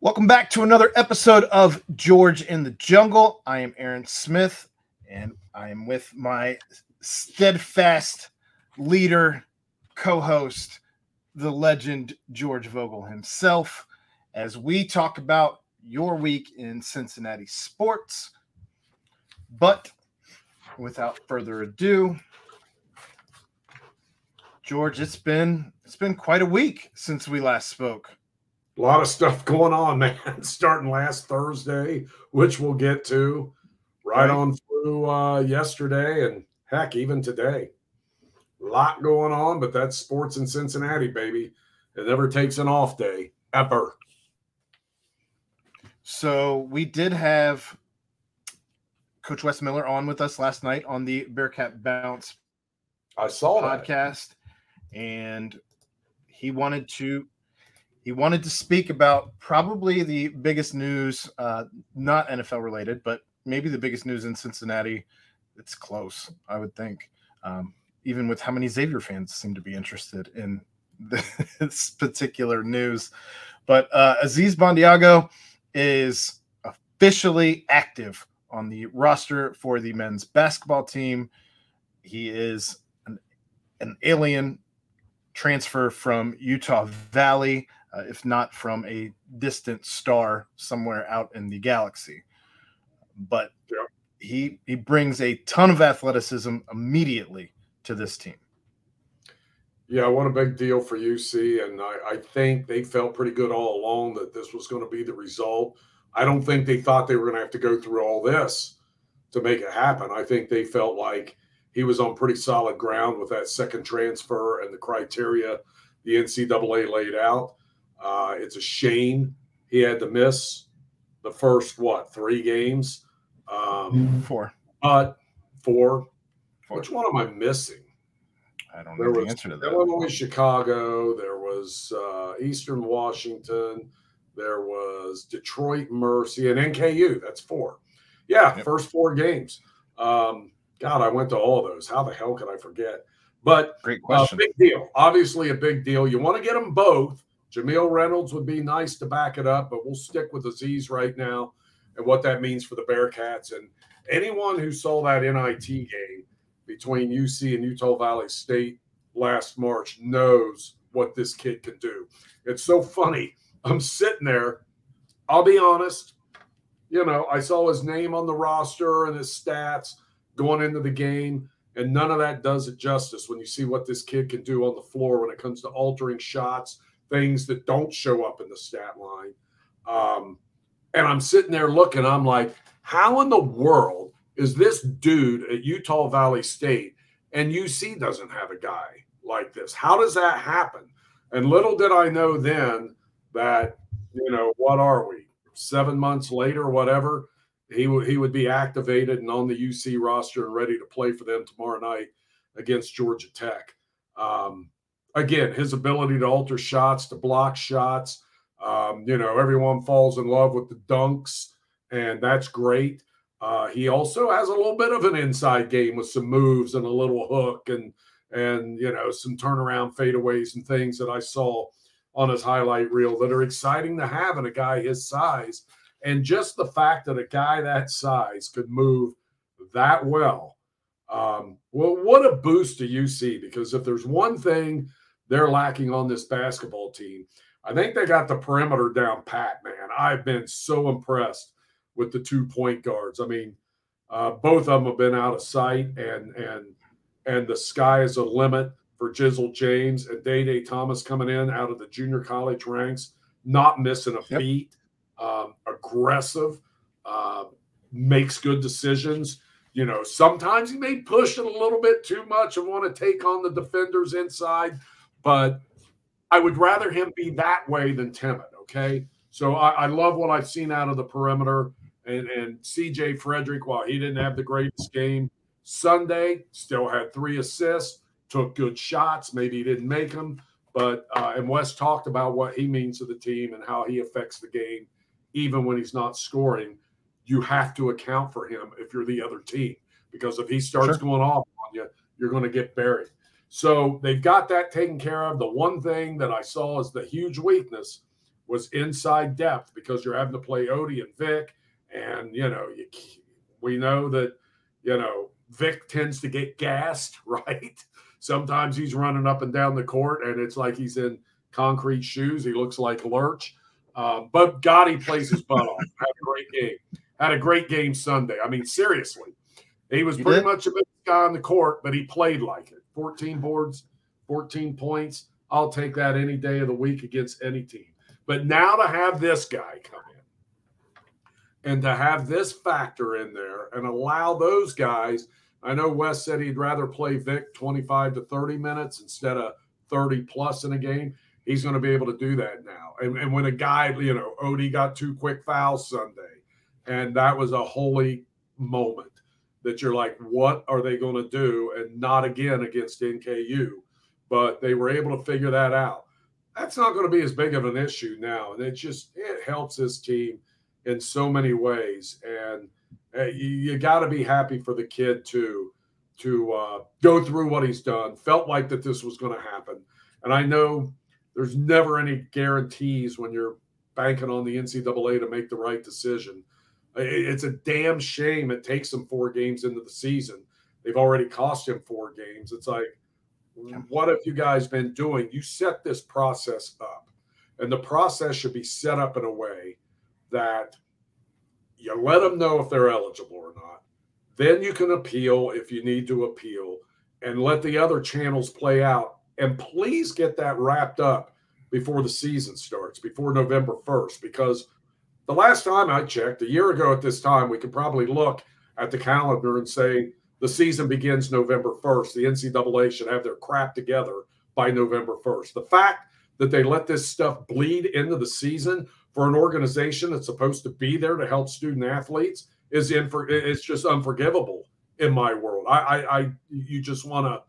Welcome back to another episode of George in the Jungle. I am Aaron Smith, and I am with my steadfast leader, co host, the legend George Vogel himself, as we talk about your week in Cincinnati sports. But without further ado, George, it's been it's been quite a week since we last spoke. A lot of stuff going on, man. Starting last Thursday, which we'll get to, right, right. on through uh, yesterday, and heck, even today. A lot going on, but that's sports in Cincinnati, baby. It never takes an off day ever. So we did have Coach Wes Miller on with us last night on the Bearcat Bounce. I saw podcast, that. and he wanted to he wanted to speak about probably the biggest news, uh, not NFL related, but maybe the biggest news in Cincinnati. It's close, I would think, um, even with how many Xavier fans seem to be interested in this particular news. But uh, Aziz Bandaogo is officially active on the roster for the men's basketball team. He is an, an alien transfer from Utah Valley, uh, if not from a distant star somewhere out in the galaxy. But yeah. he he brings a ton of athleticism immediately to this team. Yeah, what a big deal for UC. And I, I think they felt pretty good all along that this was going to be the result. I don't think they thought they were going to have to go through all this to make it happen. I think they felt like he was on pretty solid ground with that second transfer and the criteria the NCAA laid out. Uh, it's a shame he had to miss the first, what, three games? Um, four. But four. four. Which one am I missing? I don't know there the answer to that. Illinois, Chicago. There was uh, Eastern Washington. There was Detroit Mercy and NKU. That's four. Yeah, yep. first four games. Um, God, I went to all those. How the hell could I forget? But great question. Uh, big deal. Obviously, a big deal. You want to get them both. Jamille Reynolds would be nice to back it up, but we'll stick with Aziz right now and what that means for the Bearcats. And anyone who saw that NIT game between UC and Utah Valley State last March knows what this kid can do. It's so funny. I'm sitting there. I'll be honest. You know, I saw his name on the roster and his stats going into the game, and none of that does it justice when you see what this kid can do on the floor when it comes to altering shots, things that don't show up in the stat line. Um, and I'm sitting there looking, I'm like, how in the world is this dude at Utah Valley State and UC doesn't have a guy like this? How does that happen? And little did I know then that, you know, what are we? Seven months later, whatever, he would he would be activated and on the UC roster and ready to play for them tomorrow night against Georgia Tech. Um, again, his ability to alter shots, to block shots. Um, you know, everyone falls in love with the dunks, and that's great. Uh, he also has a little bit of an inside game with some moves and a little hook and and you know some turnaround fadeaways and things that I saw on his highlight reel that are exciting to have in a guy his size. And just the fact that a guy that size could move that well, um, well, what a boost to UC because if there's one thing they're lacking on this basketball team, I think they got the perimeter down pat, man. I've been so impressed with the two point guards. I mean, uh, both of them have been out of sight, and and and the sky is a limit for Jizzle James and Day Day Thomas coming in out of the junior college ranks, not missing a yep. beat, um, aggressive, uh, makes good decisions. You know, sometimes he may push it a little bit too much and want to take on the defenders inside, but I would rather him be that way than timid. Okay. So I, I love what I've seen out of the perimeter. And, and CJ Fredrick, while he didn't have the greatest game Sunday, still had three assists, took good shots. Maybe he didn't make them, but uh, and Wes talked about what he means to the team and how he affects the game, even when he's not scoring. You have to account for him if you're the other team because if he starts sure. going off on you, you're going to get buried. So they've got that taken care of. The one thing that I saw as the huge weakness was inside depth because you're having to play Odie and Vic, and you know you, we know that you know Vic tends to get gassed, right? Sometimes he's running up and down the court, and it's like he's in concrete shoes. He looks like Lurch. Uh, but Gotti plays his butt off. Had a great game. Had a great game Sunday. I mean, seriously, he was pretty much a big guy on the court, but he played like it. 14 boards, 14 points. I'll take that any day of the week against any team. But now to have this guy come in and to have this factor in there and allow those guys, I know Wes said he'd rather play Vic 25 to 30 minutes instead of 30 plus in a game. He's going to be able to do that now. And, and when a guy, you know, Odie got two quick fouls Sunday, and that was a holy moment that you're like, what are they going to do? And not again against NKU. But they were able to figure that out that's not going to be as big of an issue now. And it just it helps this team in so many ways. And uh, you, you got to be happy for the kid too to uh, go through what he's done. Felt like that this was going to happen. And I know there's never any guarantees when you're banking on the NCAA to make the right decision. It's a damn shame it takes them four games into the season. They've already cost him four games. It's like, what have you guys been doing? You set this process up, and the process should be set up in a way that you let them know if they're eligible or not. Then you can appeal if you need to appeal and let the other channels play out. And please get that wrapped up before the season starts, before November 1st, because the last time I checked, a year ago at this time, we could probably look at the calendar and say, the season begins November 1st. The NCAA should have their crap together by November 1st. The fact that they let this stuff bleed into the season for an organization that's supposed to be there to help student athletes is in for it's just unforgivable in my world. I I, I you just want to,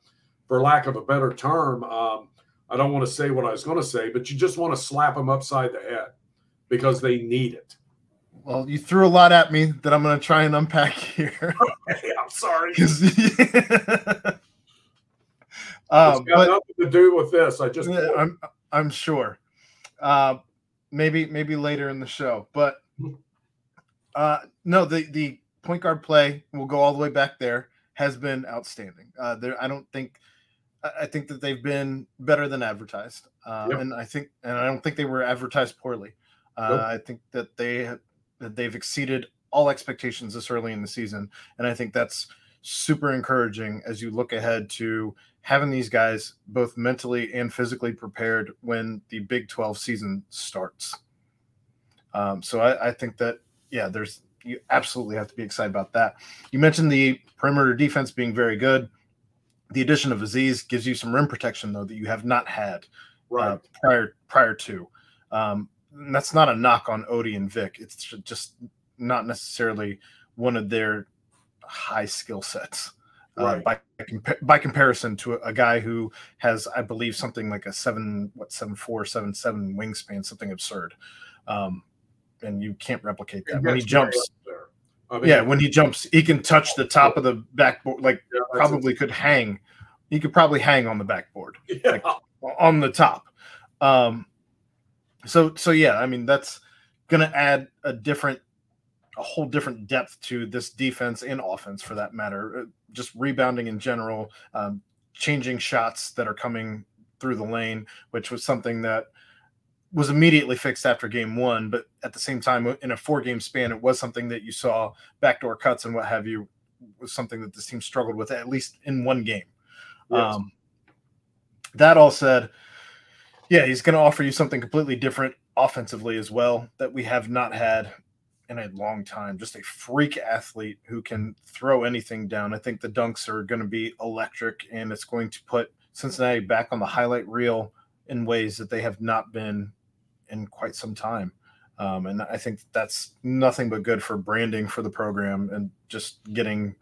for lack of a better term, um, I don't want to say what I was going to say, but you just want to slap them upside the head because they need it. Well, you threw a lot at me that I'm going to try and unpack here. Okay, I'm sorry. um, it's got but, nothing to do with this. I just I'm I'm sure. Uh, maybe maybe later in the show, but uh, no, the the point guard play will go all the way back there has been outstanding. Uh, there, I don't think. I think that they've been better than advertised, uh, yep. and I think, and I don't think they were advertised poorly. Uh, nope. I think that they that they've exceeded all expectations this early in the season. And I think that's super encouraging as you look ahead to having these guys both mentally and physically prepared when the Big 12 season starts. Um, so I, I think that, yeah, there's, you absolutely have to be excited about that. You mentioned the perimeter defense being very good. The addition of Aziz gives you some rim protection, though, that you have not had uh, right. uh, prior prior to. Um, that's not a knock on Odie and Vic. It's just not necessarily one of their high skill sets. Uh, right. Uh, by by comparison to a, a, guy who has, I believe, something like a seven what seven four seven seven wingspan, something absurd, um, and you can't replicate that when he jumps. I mean, yeah, when he jumps, he can touch the top of the backboard. Like yeah, probably could hang. He could probably hang on the backboard, yeah. like, on the top. Um, so so yeah, I mean that's going to add a different a whole different depth to this defense and offense for that matter. Uh, just rebounding in general, um, changing shots that are coming through the lane, which was something that was immediately fixed after game one. But at the same time, in a four game span, it was something that you saw backdoor cuts and what have you was something that this team struggled with at least in one game. Yes. Um, that all said, yeah, he's going to offer you something completely different offensively as well that we have not had in a long time. Just a freak athlete who can throw anything down. I think the dunks are going to be electric and it's going to put Cincinnati back on the highlight reel in ways that they have not been in quite some time. Um, and I think that's nothing but good for branding for the program and just getting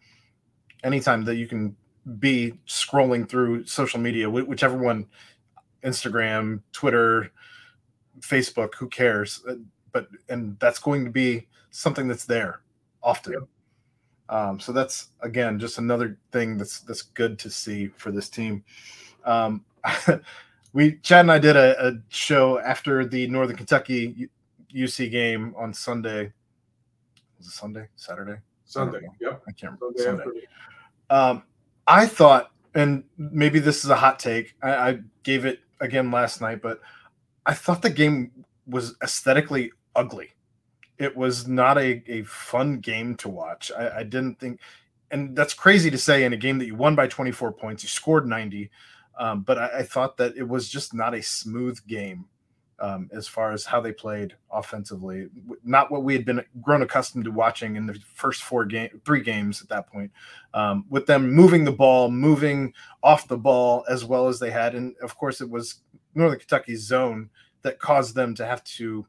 anytime that you can be scrolling through social media, whichever one Instagram, Twitter, Facebook, who cares? Uh, but and that's going to be something that's there often. Yep. Um, so that's again just another thing that's that's good to see for this team. Um, we Chad and I did a, a show after the Northern Kentucky UC game on Sunday. Was it Sunday? Saturday? Sunday. Yep. I can't remember. Sunday. Sunday. Um, I thought, and maybe this is a hot take. I, I gave it again last night, but I thought the game was aesthetically ugly. It was not a, a fun game to watch. I, I didn't think, and that's crazy to say in a game that you won by 24 points, you scored 90. Um, but I, I, thought that it was just not a smooth game um, as far as how they played offensively. Not what we had been grown accustomed to watching in the first four game, three games at that point. Um, with them moving the ball, moving off the ball as well as they had, and of course it was Northern Kentucky's zone that caused them to have to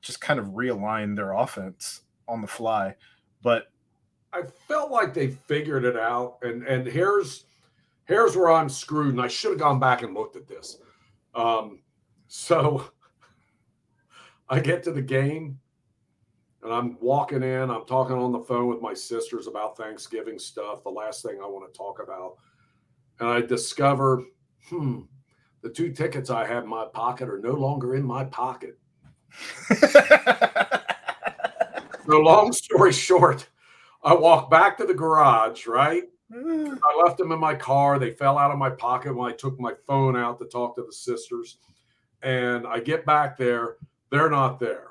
just kind of realign their offense on the fly. But I felt like they figured it out, and and here's here's where I'm screwed, and I should have gone back and looked at this. Um, so I get to the game and I'm walking in, I'm talking on the phone with my sisters about Thanksgiving stuff, the last thing I want to talk about. And I discover, hmm, the two tickets I have in my pocket are no longer in my pocket. so, long story short, I walk back to the garage, right? I left them in my car. They fell out of my pocket when I took my phone out to talk to the sisters and I get back there, they're not there.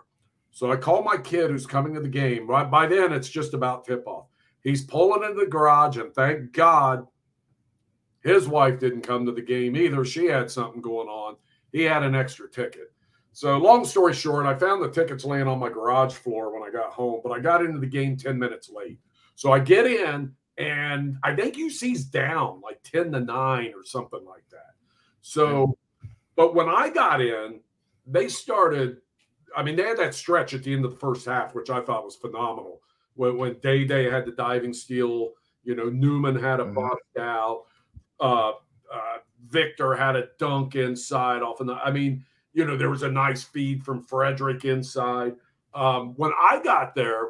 So I call my kid who's coming to the game. Right by then, it's just about tip off. He's pulling into the garage, and thank God his wife didn't come to the game either. She had something going on. He had an extra ticket. So, long story short, I found the tickets laying on my garage floor when I got home, but I got into the game 10 minutes late. So I get in, and I think UC's down like 10 to 9 or something like that. So hmm. But when I got in, they started. I mean, they had that stretch at the end of the first half, which I thought was phenomenal. When when Day Day had the diving steal, you know, Newman had a mm-hmm. bust out, uh, uh, Victor had a dunk inside off. And I mean, you know, there was a nice feed from Fredrick inside. Um, when I got there,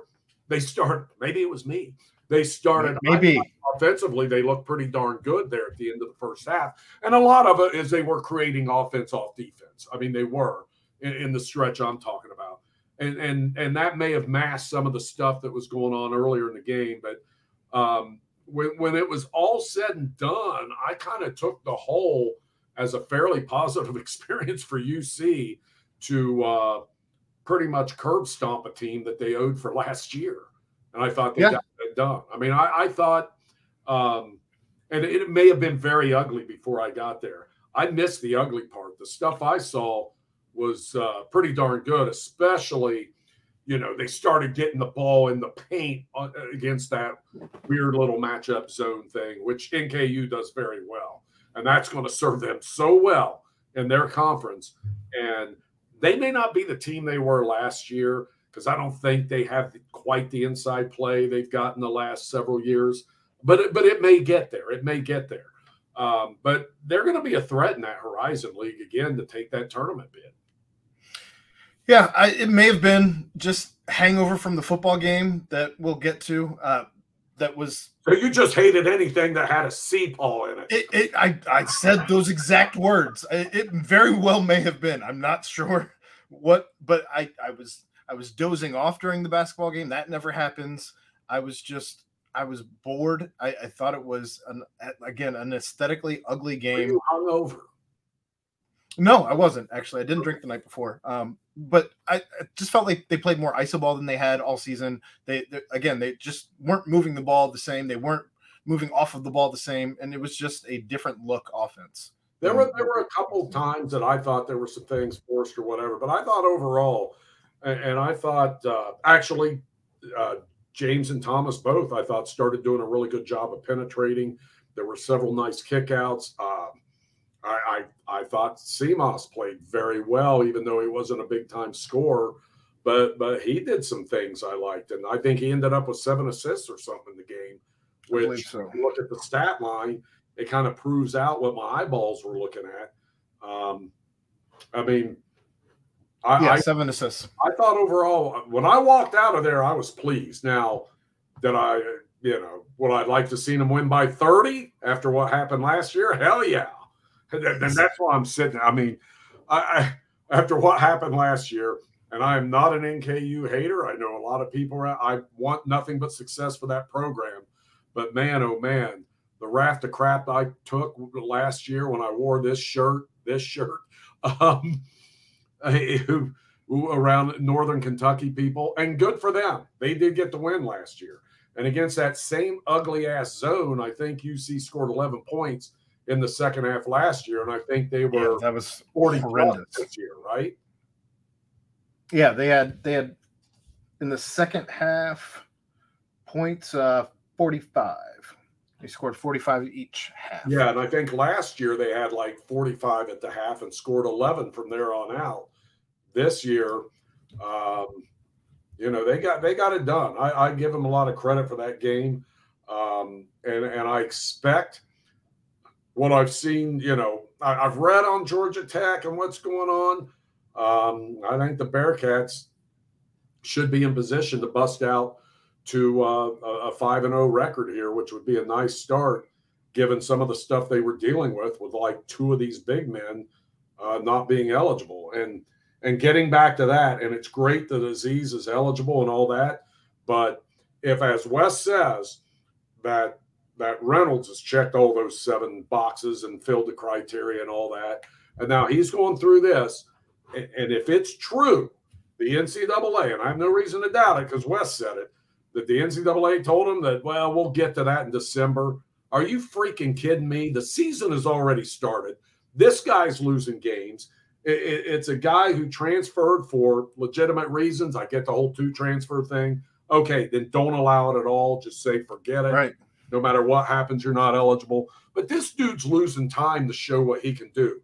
they started. Maybe it was me. They started maybe offensively. They looked pretty darn good there at the end of the first half, and a lot of it is they were creating offense off defense. I mean, they were in, in the stretch I'm talking about, and and and that may have masked some of the stuff that was going on earlier in the game. But um, when when it was all said and done, I kind of took the whole as a fairly positive experience for UC to uh, pretty much curb stomp a team that they owed for last year and I thought they yeah. got that done. I mean, I, I thought, um, and it, it may have been very ugly before I got there. I missed the ugly part. The stuff I saw was uh, pretty darn good, especially, you know, they started getting the ball in the paint uh, against that weird little matchup zone thing, which NKU does very well. And that's going to serve them so well in their conference. And they may not be the team they were last year, because I don't think they have quite the inside play they've got in the last several years. But it, but it may get there. It may get there. Um, but they're going to be a threat in that Horizon League again to take that tournament bid. Yeah, I, it may have been just hangover from the football game that we'll get to. Uh, that was so you just hated anything that had a C-Paw in it. it, it I, I said those exact words. It, it very well may have been. I'm not sure what, but I I was I was dozing off during the basketball game. That never happens. I was just I was bored. I, I thought it was an again an aesthetically ugly game. Were you hungover? No, I wasn't actually. I didn't drink the night before. Um, but I, I, just felt like they played more iso ball than they had all season. They, they again they just weren't moving the ball the same. They weren't moving off of the ball the same, and it was just a different look offense. There were there were a couple times that I thought there were some things forced or whatever, but I thought overall and, and I thought uh, actually uh, James and Thomas both I thought started doing a really good job of penetrating. There were several nice kickouts. Uh, I, I I thought Simas played very well, even though he wasn't a big time scorer. But but he did some things I liked, and I think he ended up with seven assists or something in the game. Which, so. look at the stat line, it kind of proves out what my eyeballs were looking at. Um, I mean, I, yeah, seven assists. I thought overall, when I walked out of there, I was pleased. Now, that I, you know, would I like to see them win by 30 after what happened last year? Hell yeah. And, and that's why I'm sitting. I mean, I, I after what happened last year, and I am not an NKU hater. I know a lot of people. I want nothing but success for that program. But man, oh man, the raft of crap I took last year when I wore this shirt, this shirt, um, around Northern Kentucky people, and good for them. They did get the win last year. And against that same ugly ass zone, I think UC scored 11 points in the second half last year, and I think they were yeah, that was 40 horrendous this year, right? Yeah, they had they had in the second half points uh 45. They scored 45 each half. Yeah, and I think last year they had like 45 at the half and scored 11 from there on out. This year, um, you know, they got they got it done. I, I give them a lot of credit for that game, um, and and I expect what I've seen. You know, I, have read on Georgia Tech and what's going on. Um, I think the Bearcats should be in position to bust out to uh, a five and zero oh record here, which would be a nice start, given some of the stuff they were dealing with, with like two of these big men uh, not being eligible, and and getting back to that. And it's great that Aziz is eligible and all that, but if, as Wes says, that that Reynolds has checked all those seven boxes and filled the criteria and all that, and now he's going through this, and if it's true, the NCAA, and I have no reason to doubt it because Wes said it that the NCAA told him that, well, we'll get to that in December. Are you freaking kidding me? The season has already started. This guy's losing games. it's a guy who transferred for legitimate reasons. I get the whole two transfer thing. Okay, then don't allow it at all. Just say forget it. Right. No matter what happens, you're not eligible. But this dude's losing time to show what he can do.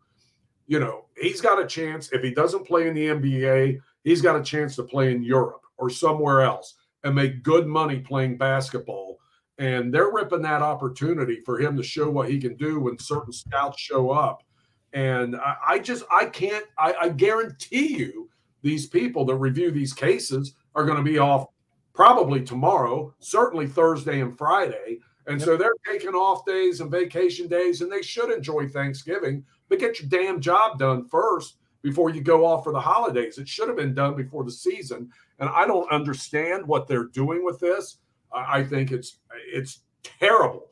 You know, he's got a chance. If he doesn't play in the NBA, he's got a chance to play in Europe or somewhere else and make good money playing basketball. And they're ripping that opportunity for him to show what he can do when certain scouts show up. And I, I just, I can't, I, I guarantee you, these people that review these cases are going to be off probably tomorrow, certainly Thursday and Friday. And yep. so they're taking off days and vacation days, and they should enjoy Thanksgiving, but get your damn job done first before you go off for the holidays. It should have been done before the season. And I don't understand what they're doing with this. I think it's it's terrible.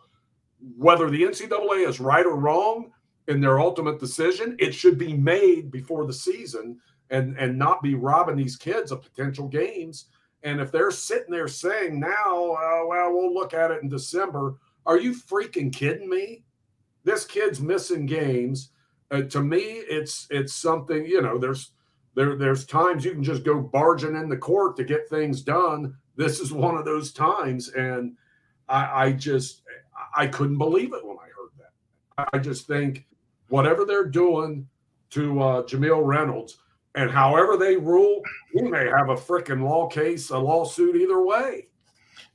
Whether the NCAA is right or wrong in their ultimate decision, it should be made before the season and and not be robbing these kids of potential games. And if they're sitting there saying now, uh, well, we'll look at it in December, are you freaking kidding me? This kid's missing games uh, to me, it's it's something you know. There's there there's times you can just go barging in the court to get things done. This is one of those times, and I, I just I couldn't believe it when I heard that. I just think whatever they're doing to uh, Jamille Reynolds and however they rule, we may have a freaking law case, a lawsuit either way.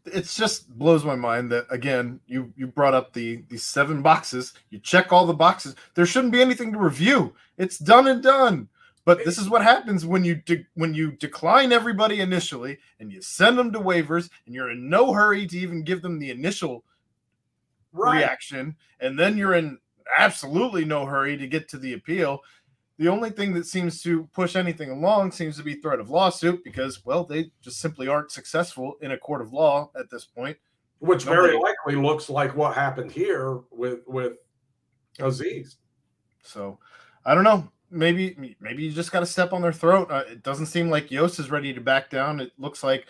It just blows my mind that again you you brought up the the seven boxes. You check all the boxes. There shouldn't be anything to review. It's done and done but this is what happens when you de- when you decline everybody initially and you send them to waivers and you're in no hurry to even give them the initial right. reaction and then you're in absolutely no hurry to get to the appeal the only thing that seems to push anything along seems to be threat of lawsuit because, well, they just simply aren't successful in a court of law at this point. Which Nobody. very likely looks like what happened here with with Aziz. So, I don't know. Maybe maybe you just got to step on their throat. Uh, it doesn't seem like Yost is ready to back down. It looks like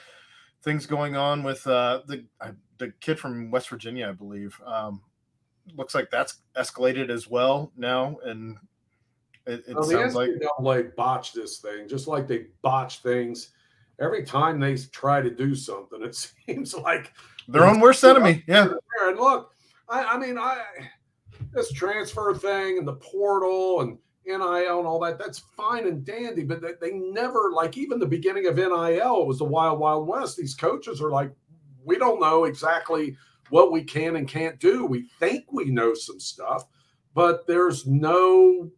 things going on with uh, the uh, the kid from West Virginia, I believe. Um, looks like that's escalated as well now, and it, it well, sounds the NCAA like botched this thing, just like they botch things every time they try to do something. It seems like their own worst enemy. Yeah. And look, I, I mean, I this transfer thing and the portal and NIL and all that, that's fine and dandy, but they, they never like even the beginning of NIL was the wild, wild west. These coaches are like, we don't know exactly what we can and can't do. We think we know some stuff, but there's no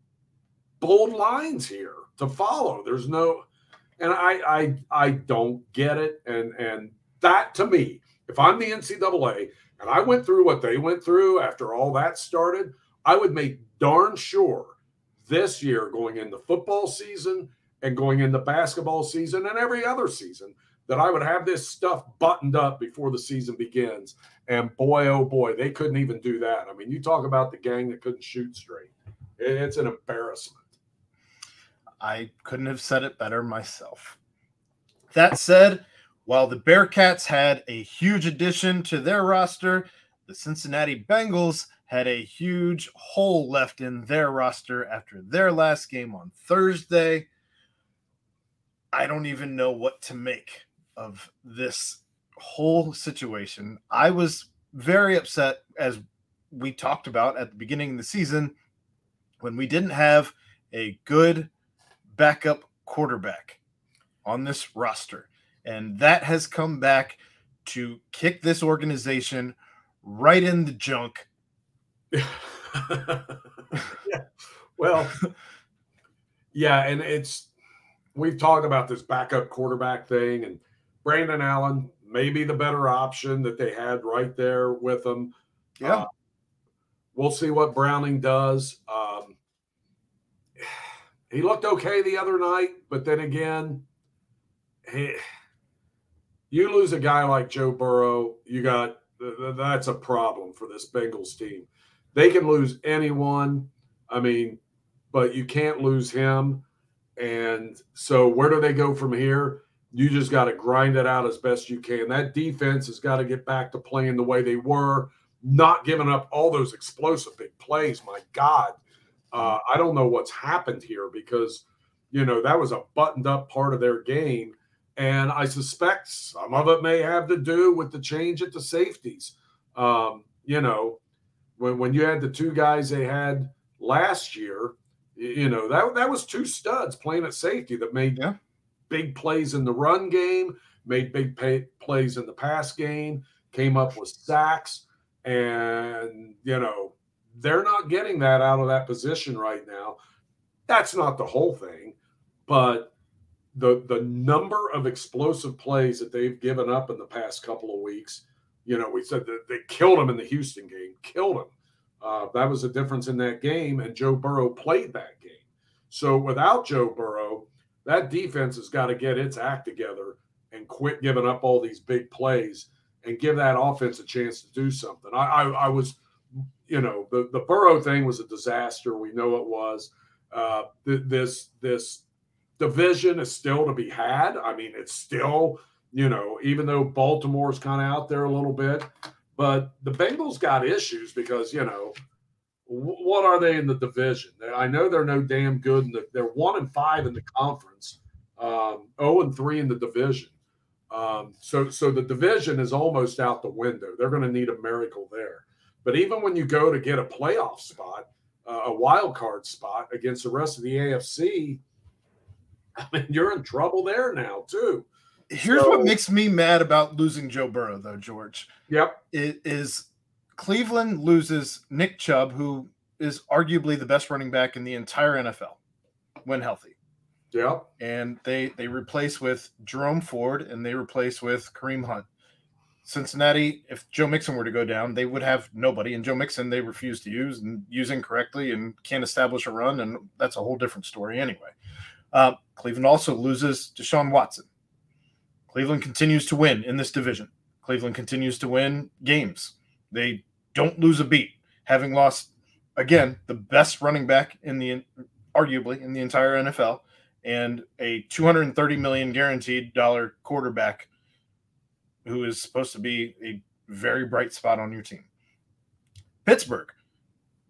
bold lines here to follow. There's no, and I I I don't get it. And and that to me, if I'm the NCAA and I went through what they went through after all that started, I would make darn sure this year going into football season and going into basketball season and every other season that I would have this stuff buttoned up before the season begins. And boy, oh boy, they couldn't even do that. I mean, you talk about the gang that couldn't shoot straight. It's an embarrassment. I couldn't have said it better myself. That said, while the Bearcats had a huge addition to their roster, the Cincinnati Bengals had a huge hole left in their roster after their last game on Thursday. I don't even know what to make of this whole situation. I was very upset, as we talked about at the beginning of the season, when we didn't have a good backup quarterback on this roster. And that has come back to kick this organization right in the junk. yeah. Well, yeah, and it's we've talked about this backup quarterback thing, and Brandon Allen may be the better option that they had right there with them. Yeah. Uh, we'll see what Browning does. Um, he looked okay the other night, but then again, he, you lose a guy like Joe Burrow, you got that's a problem for this Bengals team. They can lose anyone. I mean, but you can't lose him. And so where do they go from here? You just got to grind it out as best you can. That defense has got to get back to playing the way they were, not giving up all those explosive big plays. My God, uh, I don't know what's happened here because, you know, that was a buttoned up part of their game. And I suspect some of it may have to do with the change at the safeties. Um, you know, when, when you had the two guys they had last year, you know, that, that was two studs playing at safety that made yeah. big plays in the run game, made big pay, plays in the pass game, came up with sacks. And, you know, they're not getting that out of that position right now. That's not the whole thing, but the the number of explosive plays that they've given up in the past couple of weeks. You know, we said that they killed him in the Houston game, killed him. Uh, that was the difference in that game, and Joe Burrow played that game. So without Joe Burrow, that defense has got to get its act together and quit giving up all these big plays and give that offense a chance to do something. I, I, I was, you know, the the Burrow thing was a disaster. We know it was. Uh, th- this this division is still to be had. I mean, it's still, you know, even though Baltimore's kind of out there a little bit, but the Bengals got issues because, you know, what are they in the division? I know they're no damn good. In the, they're one and five in the conference, um, 0 and three in the division. Um, so, so the division is almost out the window. They're going to need a miracle there. But even when you go to get a playoff spot, uh, a wild card spot against the rest of the AFC, I mean, you're in trouble there now too. Here's so, what makes me mad about losing Joe Burrow, though, George. Yep, it is Cleveland loses Nick Chubb, who is arguably the best running back in the entire NFL when healthy. Yeah, and they they replace with Jerome Ford and they replace with Kareem Hunt. Cincinnati, if Joe Mixon were to go down, they would have nobody. And Joe Mixon, they refuse to use and use incorrectly and can't establish a run. And that's a whole different story anyway. Uh, Cleveland also loses Deshaun Watson. Cleveland continues to win in this division. Cleveland continues to win games. They don't lose a beat, having lost again the best running back in the arguably in the entire NFL and a 230 million guaranteed dollar quarterback who is supposed to be a very bright spot on your team. Pittsburgh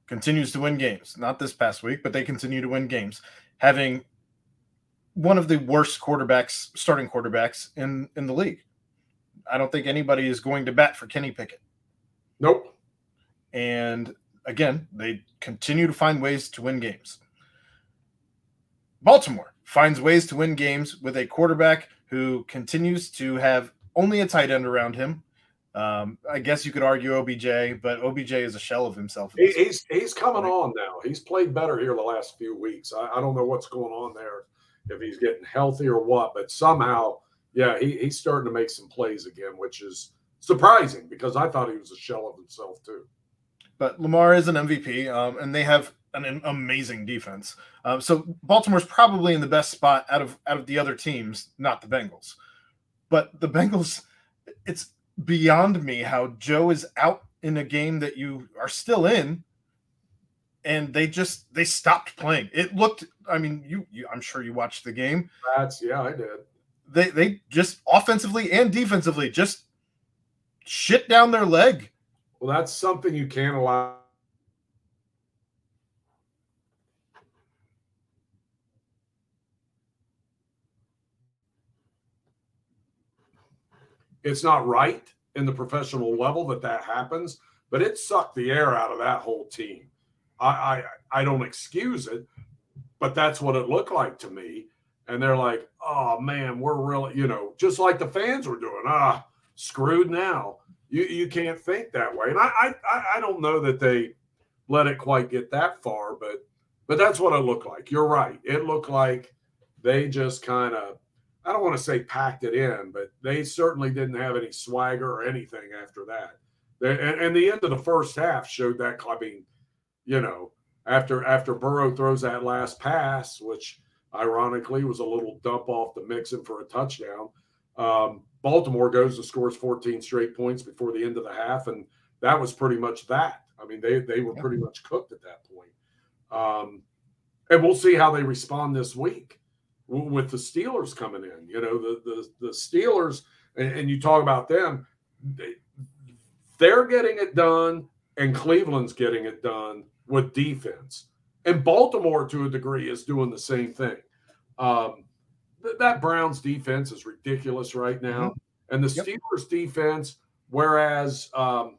continues to win games. Not this past week, but they continue to win games, having one of the worst quarterbacks, starting quarterbacks in in the league. I don't think anybody is going to bat for Kenny Pickett. Nope. And again, they continue to find ways to win games. Baltimore finds ways to win games with a quarterback who continues to have only a tight end around him. Um, I guess you could argue OBJ, but OBJ is a shell of himself. he's he's coming on now. He's played better here the last few weeks. I, I don't know what's going on there if he's getting healthy or what. But somehow, yeah, he, he's starting to make some plays again, which is surprising because I thought he was a shell of himself too. but Lamar is an MVP, um, and they have an, an amazing defense. Um, so Baltimore's probably in the best spot out of out of the other teams, not the Bengals. But the Bengals, it's beyond me how Joe is out in a game that you are still in, and they just they stopped playing. It looked. I mean, you, you I'm sure you watched the game. That's yeah, I did. They they just offensively and defensively just shit down their leg. Well, that's something you can't allow. It's not right in the professional level that that happens, but it sucked the air out of that whole team. I I, I don't excuse it, but that's what it looked like to me. And they're like, "Oh man, we're really, you know, just like the fans were doing. Ah, screwed now." You you can't think that way. And I I I don't know that they let it quite get that far, but but that's what it looked like. You're right. It looked like they just kind of I don't want to say packed it in, but they certainly didn't have any swagger or anything after that. And, and the end of the first half showed that. I mean, you know, after after Burrow throws that last pass, which ironically was a little dump off the Mixon for a touchdown. Um, Baltimore goes and scores 14 straight points before the end of the half, and that was pretty much that. I mean, they they were pretty much cooked at that point. Um, and we'll see how they respond this week with the Steelers coming in. You know, the the the Steelers, and, and you talk about them, they, they're getting it done, and Cleveland's getting it done with defense, and Baltimore to a degree is doing the same thing. Um, that Browns defense is ridiculous right now, mm-hmm. and the yep. Steelers defense, whereas um,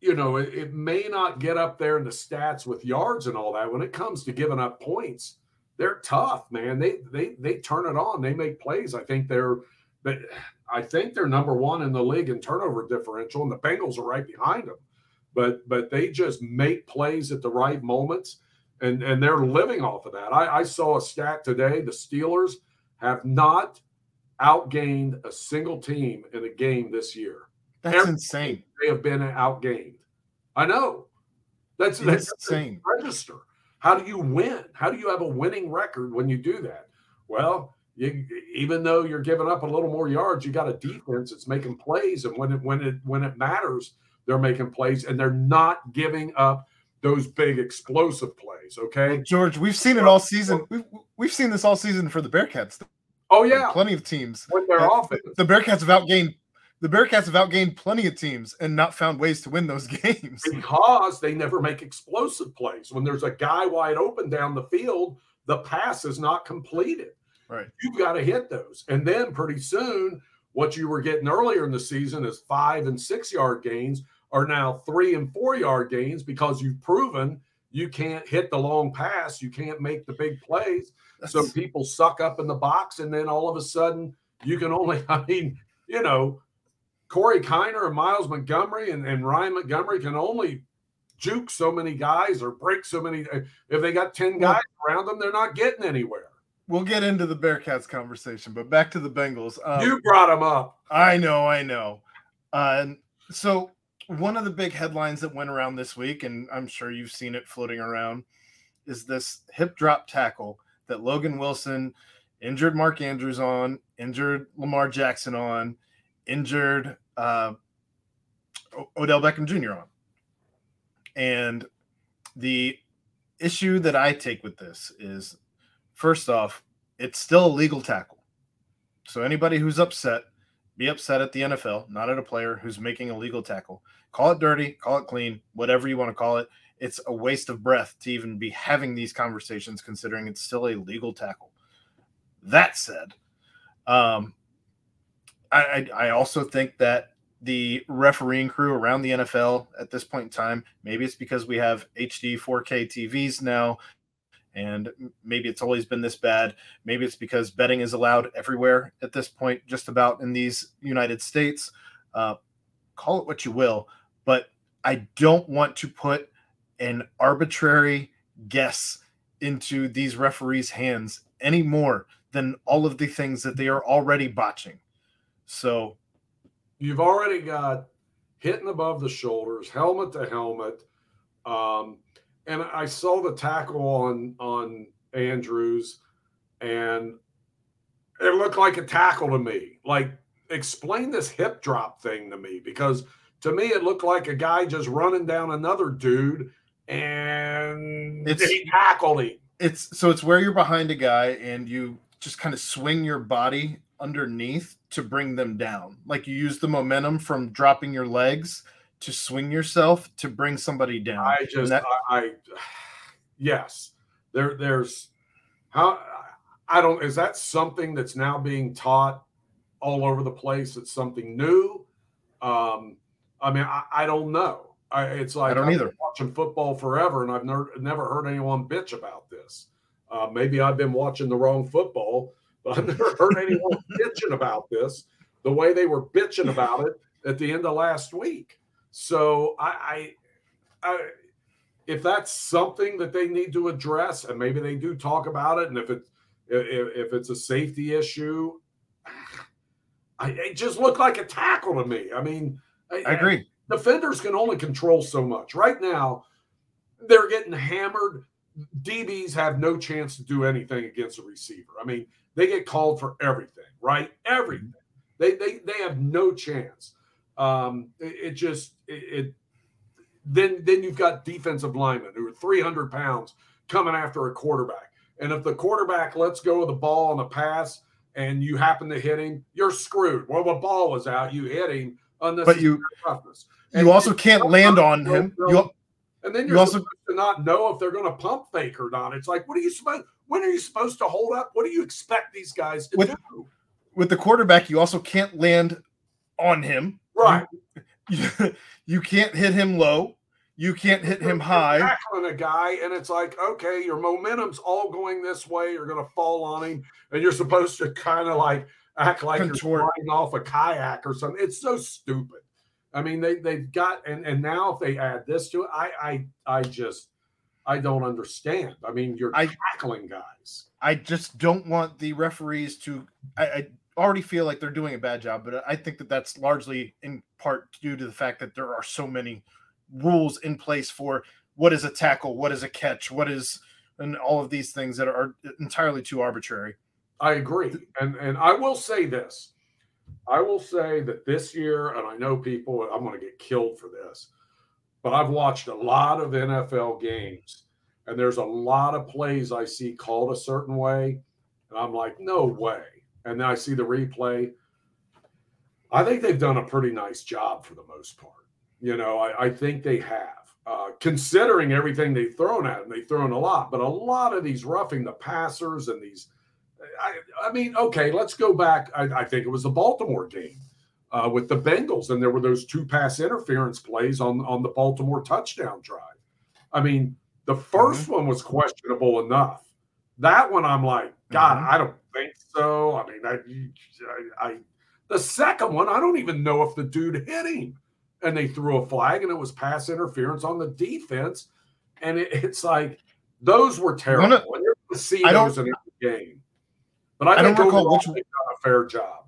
you know it, it, may not get up there in the stats with yards and all that. When it comes to giving up points, they're tough, man. They they they turn it on. They make plays. I think they're, but I think they're number one in the league in turnover differential, and the Bengals are right behind them. But but they just make plays at the right moments and and they're living off of that. I, I saw a stat today: the Steelers have not outgained a single team in a game this year. That's Every insane. They have been outgained. I know. That's, that's insane. Register. How do you win? How do you have a winning record when you do that? Well, you, even though you're giving up a little more yards, you got a defense that's making plays, and when it when it when it matters, they're making plays, and they're not giving up those big explosive plays. Okay, George, we've seen it all season. We've, we've seen this all season for the Bearcats. Oh yeah, plenty of teams. Their uh, offense, the Bearcats have outgained. The Bearcats have outgained plenty of teams and not found ways to win those games because they never make explosive plays. When there's a guy wide open down the field, the pass is not completed. Right, you've got to hit those, and then pretty soon, what you were getting earlier in the season is five and six yard gains are now three and four yard gains because you've proven you can't hit the long pass, you can't make the big plays. That's... So people suck up in the box, and then all of a sudden you can only, I mean, you know, Corey Kiner and Myles Montgomery and, and Ryan Montgomery can only juke so many guys or break so many. If they got 10 guys around them, they're not getting anywhere. We'll get into the Bearcats conversation, but back to the Bengals. Um, you brought them up. I know, I know. Uh, and so one of the big headlines that went around this week, and I'm sure you've seen it floating around, is this hip drop tackle that Logan Wilson injured Mark Andrews on, injured Lamar Jackson on, injured uh, Odell Beckham Jr. on. And the issue that I take with this is first off, it's still a legal tackle. So anybody who's upset, be upset at the NFL, not at a player who's making a legal tackle. Call it dirty, call it clean, whatever you want to call it. It's a waste of breath to even be having these conversations, considering it's still a legal tackle. That said, um, I, I also think that the refereeing crew around the NFL at this point in time, maybe it's because we have HD 4K TVs now, and maybe it's always been this bad. Maybe it's because betting is allowed everywhere at this point, just about in these United States. Uh, call it what you will, but I don't want to put an arbitrary guess into these referees' hands any more than all of the things that they are already botching. So you've already got hitting above the shoulders, helmet to helmet. Um, and I saw the tackle on on Andrews, and it looked like a tackle to me. Like, explain this hip drop thing to me because to me it looked like a guy just running down another dude and It's- he tackled him. It's so it's where you're behind a guy and you just kind of swing your body underneath to bring them down. Like you use the momentum from dropping your legs to swing yourself to bring somebody down. I just, that- I, I, yes, there, there's how I don't. Is that something that's now being taught all over the place? It's something new. Um, I mean, I, I don't know. I, it's like I don't I've either. watching football forever, and I've never never heard anyone bitch about this. Uh, maybe I've been watching the wrong football, but I've never heard anyone bitching about this the way they were bitching about it at the end of last week. So I, I, I if that's something that they need to address, and maybe they do talk about it, and if it if, if it's a safety issue, I, it just looked like a tackle to me. I mean, I agree. defenders can only control so much. Right now, they're getting hammered. DBs have no chance to do anything against a receiver. I mean, they get called for everything, right? Everything. Mm-hmm. They they they have no chance. Um, it, it just it, it then then you've got defensive linemen who are 300 pounds coming after a quarterback. And if the quarterback lets go of the ball on the pass and you happen to hit him, you're screwed. Well, the ball was out, you hit him But you toughness. you also can't land on him. You And then You you're also- supposed to not know if they're going to pump fake or not. It's like, what are you supposed? When are you supposed to hold up? What do you expect these guys to With- do? with the quarterback, you also can't land on him. Right. You, you can't hit him low. You can't hit him You're high. tackling a guy, and it's like, okay, your momentum's all going this way. You're going to fall on him, and you're supposed to kind of like act like Contort. you're flying off a kayak or something. It's so stupid. I mean, they they've got, and and now if they add this to it, I I I just I don't understand. I mean, you're I- tackling guys. I just don't want the referees to. I, I already feel like they're doing a bad job, but I think that that's largely in part due to the fact that there are so many rules in place for what is a tackle, what is a catch, what is, and all of these things that are entirely too arbitrary. I agree. And and I will say this. I will say that this year, and I know people, I'm going to get killed for this, but I've watched a lot of NFL games, and there's a lot of plays I see called a certain way, and I'm like, no way. And then I see the replay. I think they've done a pretty nice job for the most part. You know, I, I think they have, uh, considering everything they've thrown at them. They've thrown a lot, but a lot of these roughing the passers and these I, I mean, okay, let's go back. I, I think it was the Baltimore game uh, with the Bengals, and there were those two pass interference plays on on the Baltimore touchdown drive. I mean, the 1st one was questionable enough. That one, I'm like, God, Mhm. I don't think so. I mean, I, I, I, the second one, I don't even know if the dude hit him, and they threw a flag, and it was pass interference on the defense, and it, it's like those were terrible. Wanna- and you're going to see I don't- those in every game. But I, I don't recall which- they've done a fair job.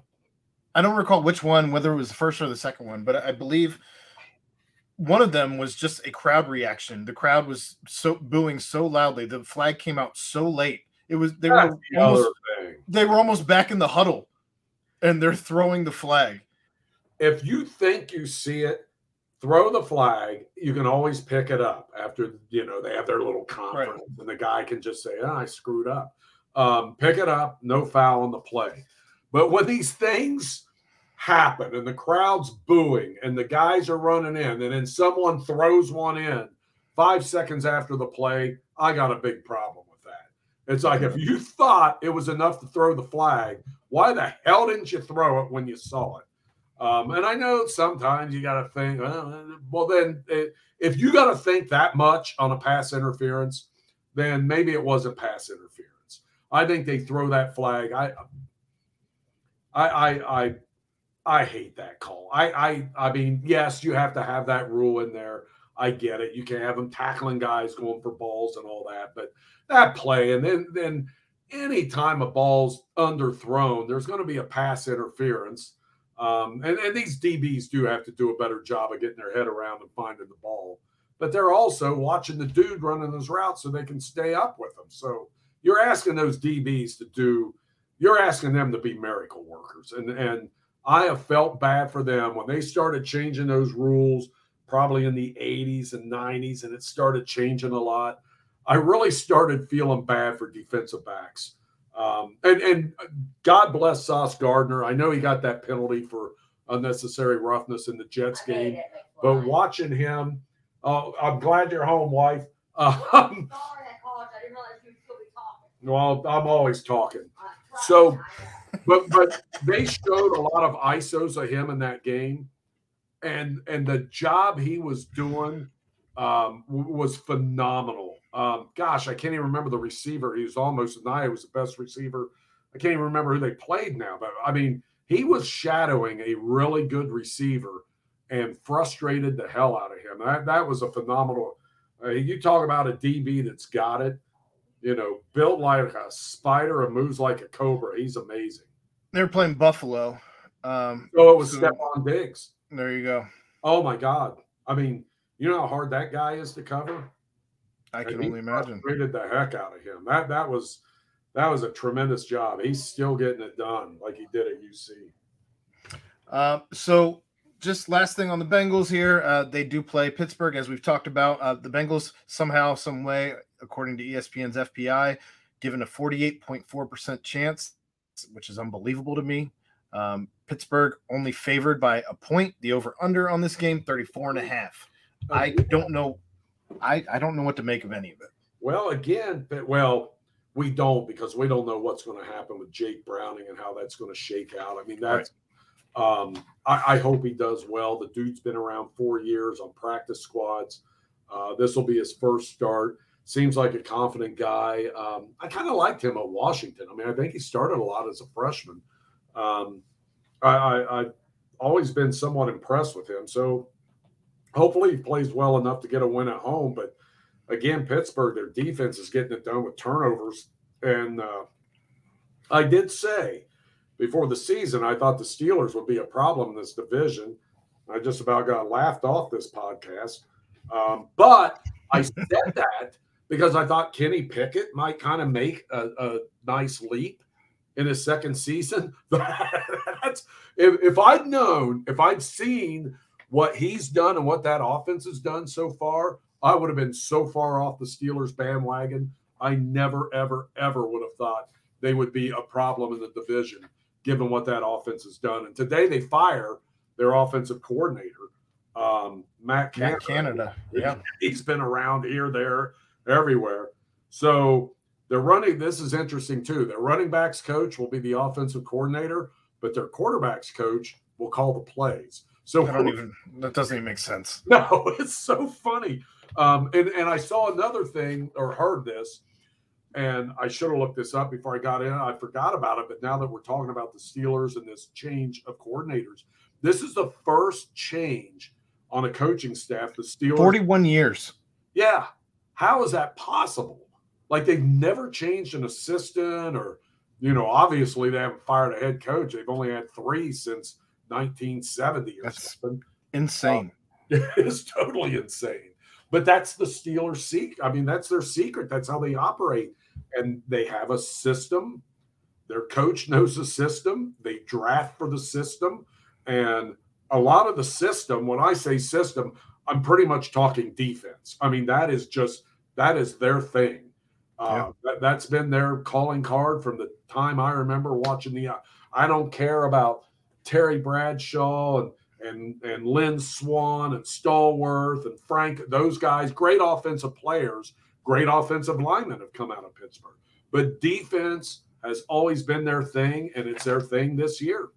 I don't recall which one, whether it was the first or the second one, but I believe one of them was just a crowd reaction. The crowd was so booing so loudly. The flag came out so late. It was they That's were the almost. They were almost back in the huddle, and they're throwing the flag. If you think you see it, throw the flag. You can always pick it up after you know they have their little conference, and the guy can just say, oh, "I screwed up." Um, pick it up, no foul on the play. But when these things happen and the crowd's booing and the guys are running in, and then someone throws one in five seconds after the play, I got a big problem. It's like if you thought it was enough to throw the flag, why the hell didn't you throw it when you saw it? Um, and I know sometimes you got to think, well, then it, if you got to think that much on a pass interference, then maybe it wasn't pass interference. I think they throw that flag. I, I, I, I, I hate that call. I, I, I mean, yes, you have to have that rule in there. I get it. You can have them tackling guys going for balls and all that, but that play and then then any time a ball's underthrown, there's going to be a pass interference. Um, and, and these DBs do have to do a better job of getting their head around and finding the ball. But they're also watching the dude running his route so they can stay up with them. So you're asking those DBs to do, you're asking them to be miracle workers. And and I have felt bad for them when they started changing those rules, probably in the 80s and 90s, and it started changing a lot. I really started feeling bad for defensive backs. Um, and and God bless Sauce Gardner. I know he got that penalty for unnecessary roughness in the Jets game, but watching him, uh, I'm glad you're home, wife. Um, well, I'm always talking. So, but but they showed a lot of isos of him in that game, and and the job he was doing um, was phenomenal. Um, gosh, I can't even remember the receiver. He was almost He was the best receiver. I can't even remember who they played now, but I mean, he was shadowing a really good receiver and frustrated the hell out of him. That that was a phenomenal. Uh, you talk about a DB that's got it, you know, built like a spider and moves like a cobra. He's amazing. They were playing Buffalo. Um, oh, it was so, Stefon Diggs. There you go. Oh my God! I mean, you know how hard that guy is to cover. I can only imagine. Rated the heck out of him. That that was that was a tremendous job. He's still getting it done like he did at UC. Uh, so just last thing on the Bengals here, uh, they do play Pittsburgh as we've talked about. Uh, the Bengals somehow, some way, according to ESPN's FPI, given a 48.4% chance, which is unbelievable to me. Um, Pittsburgh only favored by a point. The over under on this game, 34 and a half. I don't know I, I don't know what to make of any of it. Well, again, but well, we don't because we don't know what's going to happen with Jake Browning and how that's going to shake out. I mean, that's right. um, I, I, hope he does well. The dude's been around four years on practice squads. Uh, this will be his first start. Seems like a confident guy. Um, I kind of liked him at Washington. I mean, I think he started a lot as a freshman. Um, I, I, I've always been somewhat impressed with him. So hopefully he plays well enough to get a win at home. But again, Pittsburgh, their defense is getting it done with turnovers. And uh, I did say before the season, I thought the Steelers would be a problem in this division. I just about got laughed off this podcast. Um, but I said that because I thought Kenny Pickett might kind of make a, a nice leap in his second season. That's if, if I'd known, if I'd seen what he's done and what that offense has done so far, I would have been so far off the Steelers bandwagon. I never, ever, ever would have thought they would be a problem in the division, given what that offense has done. And today they fire their offensive coordinator, um, Matt Canada. Matt Canada. Yeah. He's been around here, there, everywhere. So they're running. This is interesting too. Their running backs coach will be the offensive coordinator, but their quarterbacks coach will call the plays. So I don't even that doesn't even make sense. No, it's so funny. Um, and and I saw another thing or heard this, and I should have looked this up before I got in. I forgot about it, but now that we're talking about the Steelers and this change of coordinators, this is the first change on a coaching staff. The Steelers, forty-one years. Yeah, how is that possible? Like they've never changed an assistant, or you know, obviously they haven't fired a head coach. They've only had three since 1970 or that's something. Insane. Um, it's totally insane. But that's the Steelers' secret. I mean, that's their secret. That's how they operate. And they have a system. Their coach knows the system. They draft for the system. And a lot of the system, when I say system, I'm pretty much talking defense. I mean, that is just that is their thing. Uh, yeah. that, has been their calling card from the time I remember watching the. I don't care about Terry Bradshaw and and and Lynn Swann and Stallworth and Frank, those guys, great offensive players, great offensive linemen have come out of Pittsburgh. But defense has always been their thing, and it's their thing this year.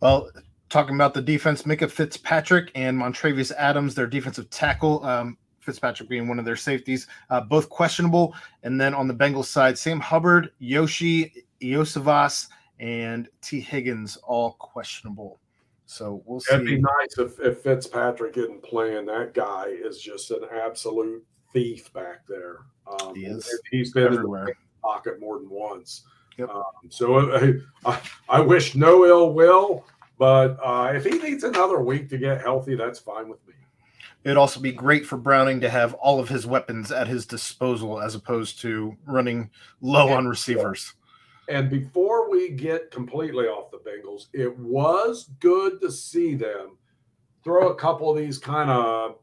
Well, talking about the defense, Minkah Fitzpatrick and Montravius Adams, their defensive tackle. Um, Fitzpatrick being one of their safeties, uh, both questionable. And then on the Bengals side, Sam Hubbard, Yoshi Iosivas, and Tee Higgins all questionable. So we'll see. It'd be nice if, if Fitzpatrick isn't playing. That guy is just an absolute thief back there. Um, he is. He's been everywhere. in the pocket more than once. Yep. Um, so I, I, I, wish no ill will But uh, if he needs another week to get healthy, that's fine with me. It'd also be great for Browning to have all of his weapons at his disposal as opposed to running low on receivers. And before we get completely off the Bengals, it was good to see them throw a couple of these kind of,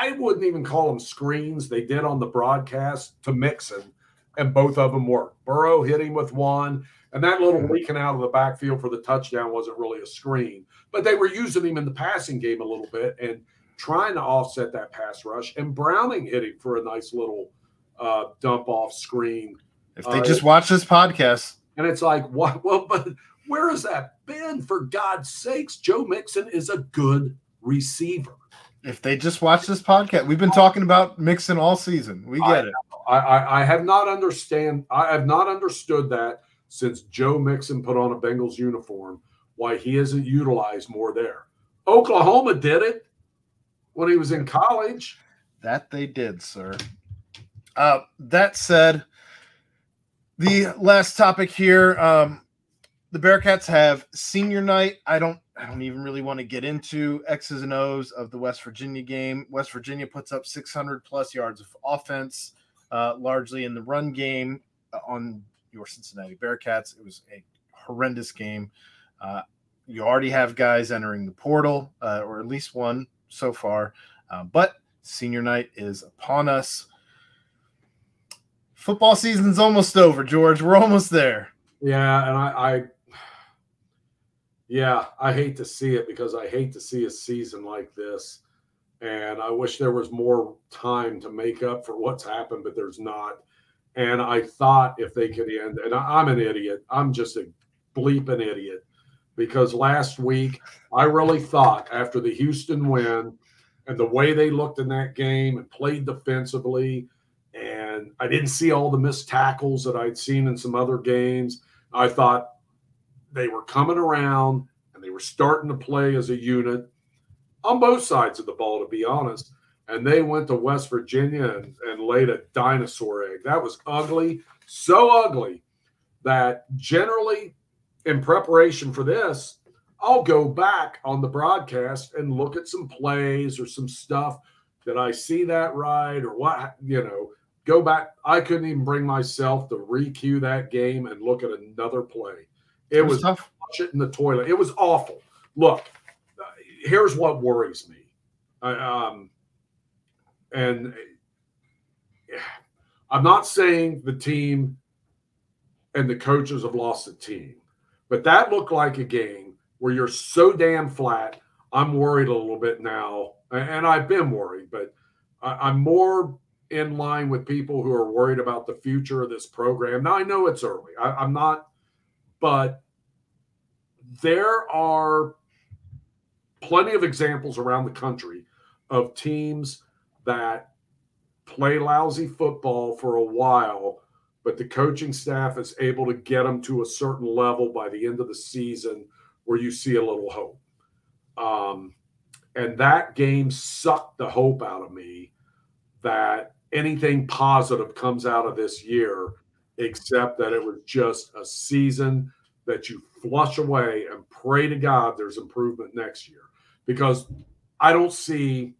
I wouldn't even call them screens. They did on the broadcast to Mixon, and both of them worked. Burrow hit him with one, and that little leaking out of the backfield for the touchdown wasn't really a screen, but they were using him in the passing game a little bit and trying to offset that pass rush. And Browning hitting for a nice little uh, dump off screen. If they Uh, just watch this podcast, And it's like, what? Well, but where has that been? For God's sakes, Joe Mixon is a good receiver. if they just watch this podcast, we've been talking about Mixon all season. We get it. I, I, I have not understand. I have not understood that since Joe Mixon put on a Bengals uniform. Why he isn't utilized more there? Oklahoma did it when he was in college. That they did, sir. Uh, that said, the last topic here, um, the Bearcats have senior night. I don't, I don't even really want to get into X's and O's of the West Virginia game. West Virginia puts up 600 plus yards of offense, uh, largely in the run game uh, on your Cincinnati Bearcats. It was a horrendous game. Uh, you already have guys entering the portal, uh, or at least one so far. Uh, but senior night is upon us. Football season's almost over, George. We're almost there. Yeah, and I, I, yeah, I hate to see it because I hate to see a season like this, and I wish there was more time to make up for what's happened, but there's not. And I thought if they could end, and I'm an idiot. I'm just a bleeping idiot because last week I really thought after the Houston win and the way they looked in that game and played defensively, and I didn't see all the missed tackles that I'd seen in some other games. I thought they were coming around and they were starting to play as a unit on both sides of the ball, to be honest. And they went to West Virginia and, and laid a dinosaur egg. That was ugly, so ugly that generally in preparation for this, I'll go back on the broadcast and look at some plays or some stuff. Did I see that right or what? You know, go back. I couldn't even bring myself to re-cue that game and look at another play. It, was, tough. flush it in the toilet. It was awful. Look, here's what worries me. I, um, and uh, I'm not saying the team and the coaches have lost the team, but that looked like a game where you're so damn flat. I'm worried a little bit now, and I've been worried, but I'm more in line with people who are worried about the future of this program. Now I know it's early. I, I'm not, but there are plenty of examples around the country of teams that play lousy football for a while, but the coaching staff is able to get them to a certain level by the end of the season where you see a little hope. Um, and that game sucked the hope out of me that anything positive comes out of this year, except that it was just a season that you flush away and pray to God there's improvement next year. Because I don't see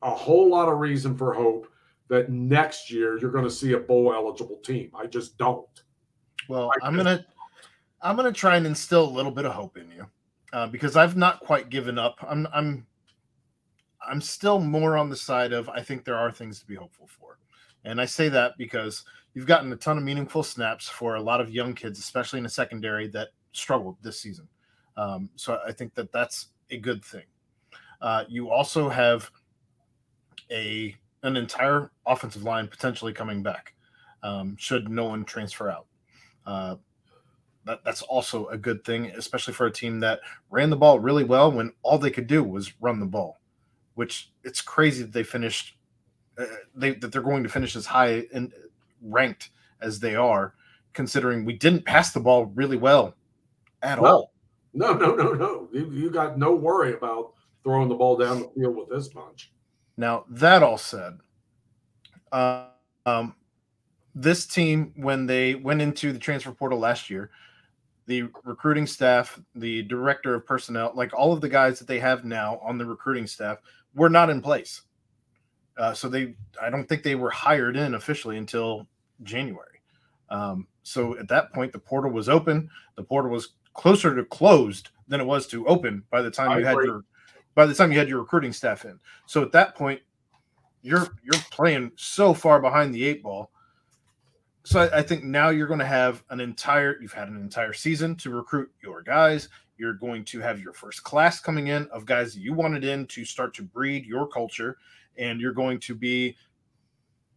a whole lot of reason for hope that next year you're going to see a bowl eligible team. I just don't. Well, I I'm gonna I'm gonna try and instill a little bit of hope in you uh, because I've not quite given up. I'm I'm I'm still more on the side of I think there are things to be hopeful for, and I say that because you've gotten a ton of meaningful snaps for a lot of young kids, especially in the secondary that struggled this season. Um, so I think that that's a good thing. Uh, you also have a an entire offensive line potentially coming back um, should no one transfer out. Uh, that, that's also a good thing, especially for a team that ran the ball really well when all they could do was run the ball. Which it's crazy that they finished, uh, they that they're going to finish as high and ranked as they are, considering we didn't pass the ball really well at No. all. No, no, no, no. You, you got no worry about throwing the ball down the field with this bunch. Now, that all said, uh, um, this team, when they went into the transfer portal last year, the recruiting staff, the director of personnel, like all of the guys that they have now on the recruiting staff were not in place. Uh, so they, I don't think they were hired in officially until January. Um, so at that point, the portal was open. The portal was closer to closed than it was to open by the time I you had agree. your by the time you had your recruiting staff in. So at that point, you're you're playing so far behind the eight ball. So I, I think now you're going to have an entire you've had an entire season to recruit your guys. You're going to have your first class coming in of guys you wanted in to start to breed your culture, and you're going to be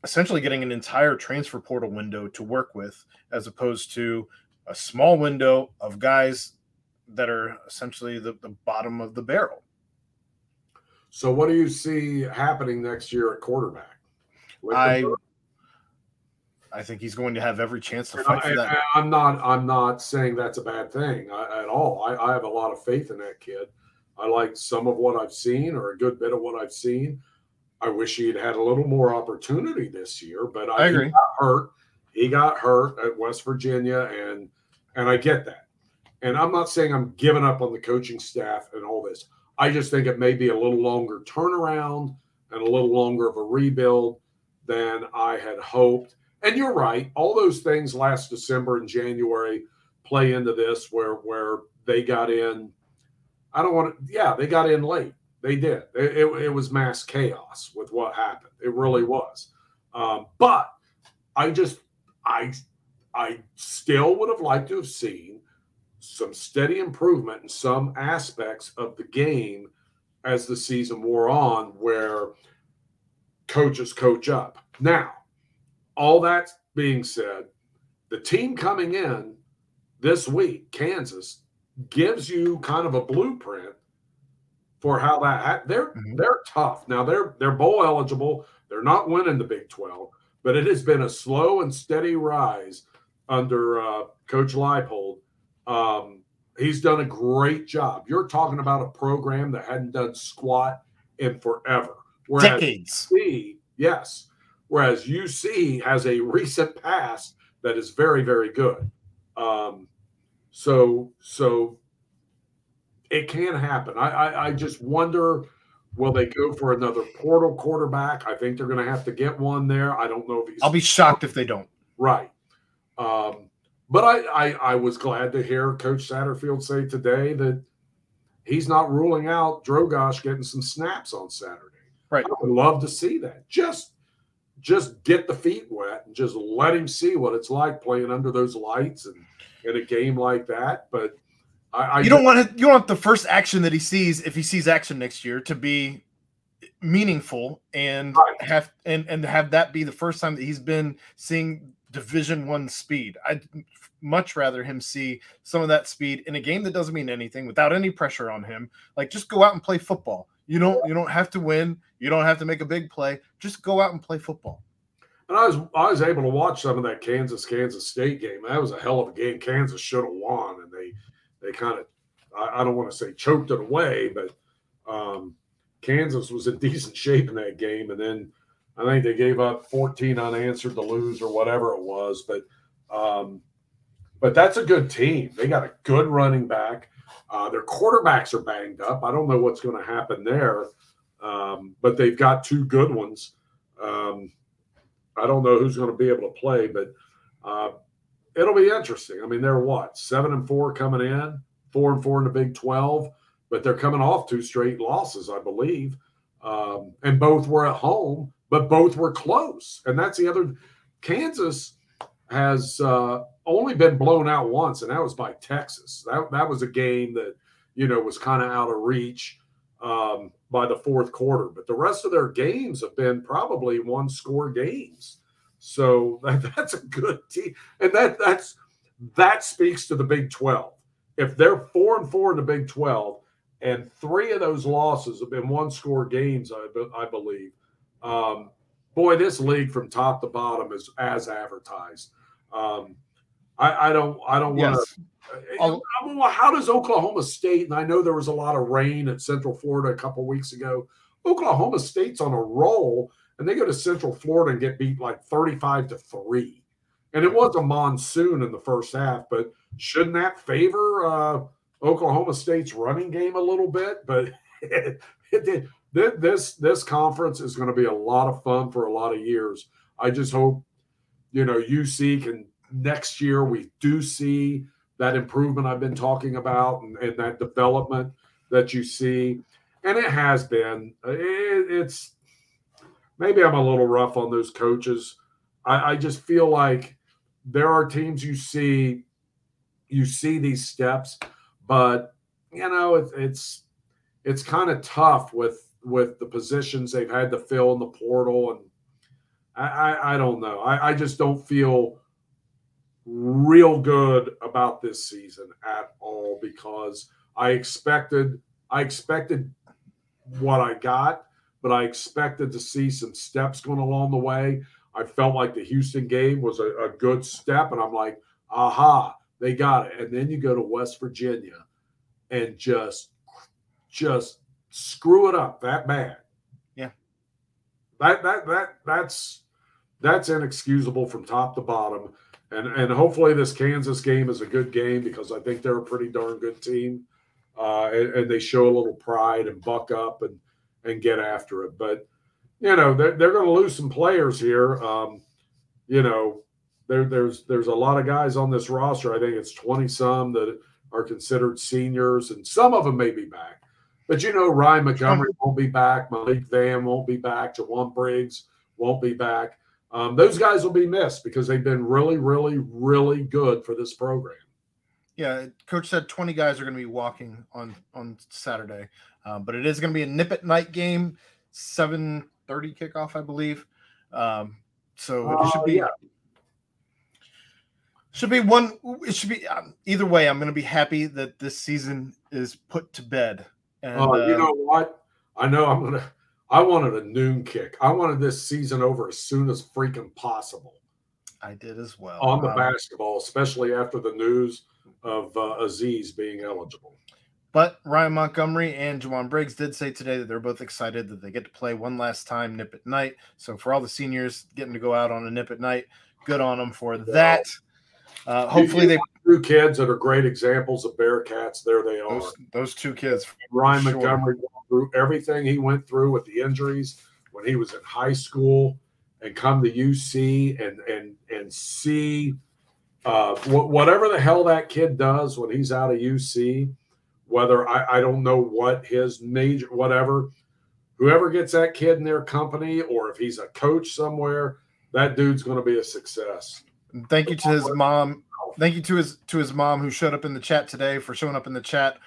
essentially getting an entire transfer portal window to work with, as opposed to a small window of guys that are essentially the, the bottom of the barrel. So, what do you see happening next year at quarterback? With I? I think he's going to have every chance to And fight I, for that. I, am not. I'm not saying that's a bad thing uh, at all. I, I have a lot of faith in that kid. I like some of what I've seen, or a good bit of what I've seen. I wish he had had a little more opportunity this year, but I, I agree. He got hurt. He got hurt at West Virginia, and and I get that. And I'm not saying I'm giving up on the coaching staff and all this. I just think it may be a little longer turnaround and a little longer of a rebuild than I had hoped. And you're right. All those things last December and January play into this where where they got in. I don't want to. Yeah, they got in late. They did. It, it, it was mass chaos with what happened. It really was. Um, but I just I I still would have liked to have seen some steady improvement in some aspects of the game as the season wore on, where coaches coach up. Now, all that being said, the team coming in this week, Kansas, gives you kind of a blueprint for how that they're Mhm. they're tough. Now they're they're bowl eligible. They're not winning the Big 12, but it has been a slow and steady rise under uh, Coach Leipold. Um, he's done a great job. You're talking about a program that hadn't done squat in forever. Whereas Decades. UC, yes. Whereas UC has a recent past that is very, very good. Um, so, so it can happen. I, I, I just wonder, will they go for another portal quarterback? I think they're going to have to get one there. I don't know if he's I'll be shocked if they don't. Right. Um, but I, I, I was glad to hear Coach Satterfield say today that he's not ruling out Drogosh getting some snaps on Saturday. Right. I would love to see that. Just just get the feet wet and just let him see what it's like playing under those lights and in a game like that. But I, I you don't want to, you don't want the first action that he sees if he sees action next year to be meaningful and Right. have and and have that be the first time that he's been seeing division one speed i'd much rather him see some of that speed in a game that doesn't mean anything without any pressure on him like just go out and play football you don't you don't have to win you don't have to make a big play just go out and play football And I was I was able to watch some of that Kansas Kansas State game. That was a hell of a game. Kansas should have won, and they they kind of I, I don't want to say choked it away, but um, Kansas was in decent shape in that game. And then I think they gave up 14 unanswered to lose or whatever it was. But um, but that's a good team. They got a good running back. Uh, their quarterbacks are banged up. I don't know what's going to happen there, um, but they've got two good ones. Um, I don't know who's going to be able to play, but uh, it'll be interesting. I mean, they're what seven and four coming in, four and four in the Big Twelve, but they're coming off two straight losses, I believe, um, and both were at home, but both were close. And that's the other. Kansas has uh, only been blown out once, and that was by Texas. That that was a game that you know was kind of out of reach um, by the fourth quarter. But the rest of their games have been probably one score games. So that, that's a good team, and that that's that speaks to the Big Twelve. If they're four and four in the Big Twelve, and three of those losses have been one score games, I, I believe. Um, boy, this league from top to bottom is as advertised. Um, I, I don't I don't want to yes I'll- I mean, well, how does Oklahoma State? And I know there was a lot of rain at Central Florida a couple weeks ago. Oklahoma State's on a roll, and they go to Central Florida and get beat like thirty-five to three. And it was a monsoon in the first half, but shouldn't that favor uh, Oklahoma State's running game a little bit? But it, it, this this conference is going to be a lot of fun for a lot of years. I just hope you know UC can next year we do see that improvement I've been talking about and, and that development that you see, and it has been. It, it's maybe I'm a little rough on those coaches. I, I just feel like there are teams you see you see these steps, but you know it, it's it's kind of tough with with the positions they've had to fill in the portal, and I I, I don't know. I, I just don't feel real good about this season at all because I expected I expected what I got, but I expected to see some steps going along the way. I felt like the Houston game was a, a good step, and I'm like, aha, they got it. And then you go to West Virginia and just just screw it up that bad. Yeah. That that that that's that's inexcusable from top to bottom. And and hopefully this Kansas game is a good game because I think they're a pretty darn good team. Uh, and, and, they show a little pride and buck up and and get after it. But you know they're, they're going to lose some players here. Um, you know there, there's there's a lot of guys on this roster. I think it's 20 some that are considered seniors, and some of them may be back. But you know, Ryan Montgomery won't be back. Malik Vann won't be back. Jowon Briggs won't be back. Um, those guys will be missed because they've been really, really, really good for this program. Yeah, coach said 20 guys are going to be walking on on Saturday, um, but it is going to be a nip at night game, 7:30 kickoff, I believe. Um, so it should be uh, yeah. Should be one. It should be um, either way. I'm going to be happy that this season is put to bed. And, uh, you know what? I know I'm to. I wanted a noon kick. I wanted this season over as soon as freaking possible. I did as well. On the basketball, especially after the news of uh, Aziz being eligible. But Ryan Montgomery and Jowon Briggs did say today that they're both excited that they get to play one last time nip at night. So for all the seniors getting to go out on a nip at night, good on them for that. Uh, hopefully, they two kids that are great examples of Bearcats. There they are. Those, those two kids. Ryan sure. Montgomery through everything he went through with the injuries when he was in high school, and come to UC and and and see uh, wh- whatever the hell that kid does when he's out of UC. Whether I, I don't know what his major whatever, whoever gets that kid in their company, or if he's a coach somewhere, that dude's going to be a success. Thank you to his mom. Thank you to his to his mom who showed up in the chat today for showing up in the chat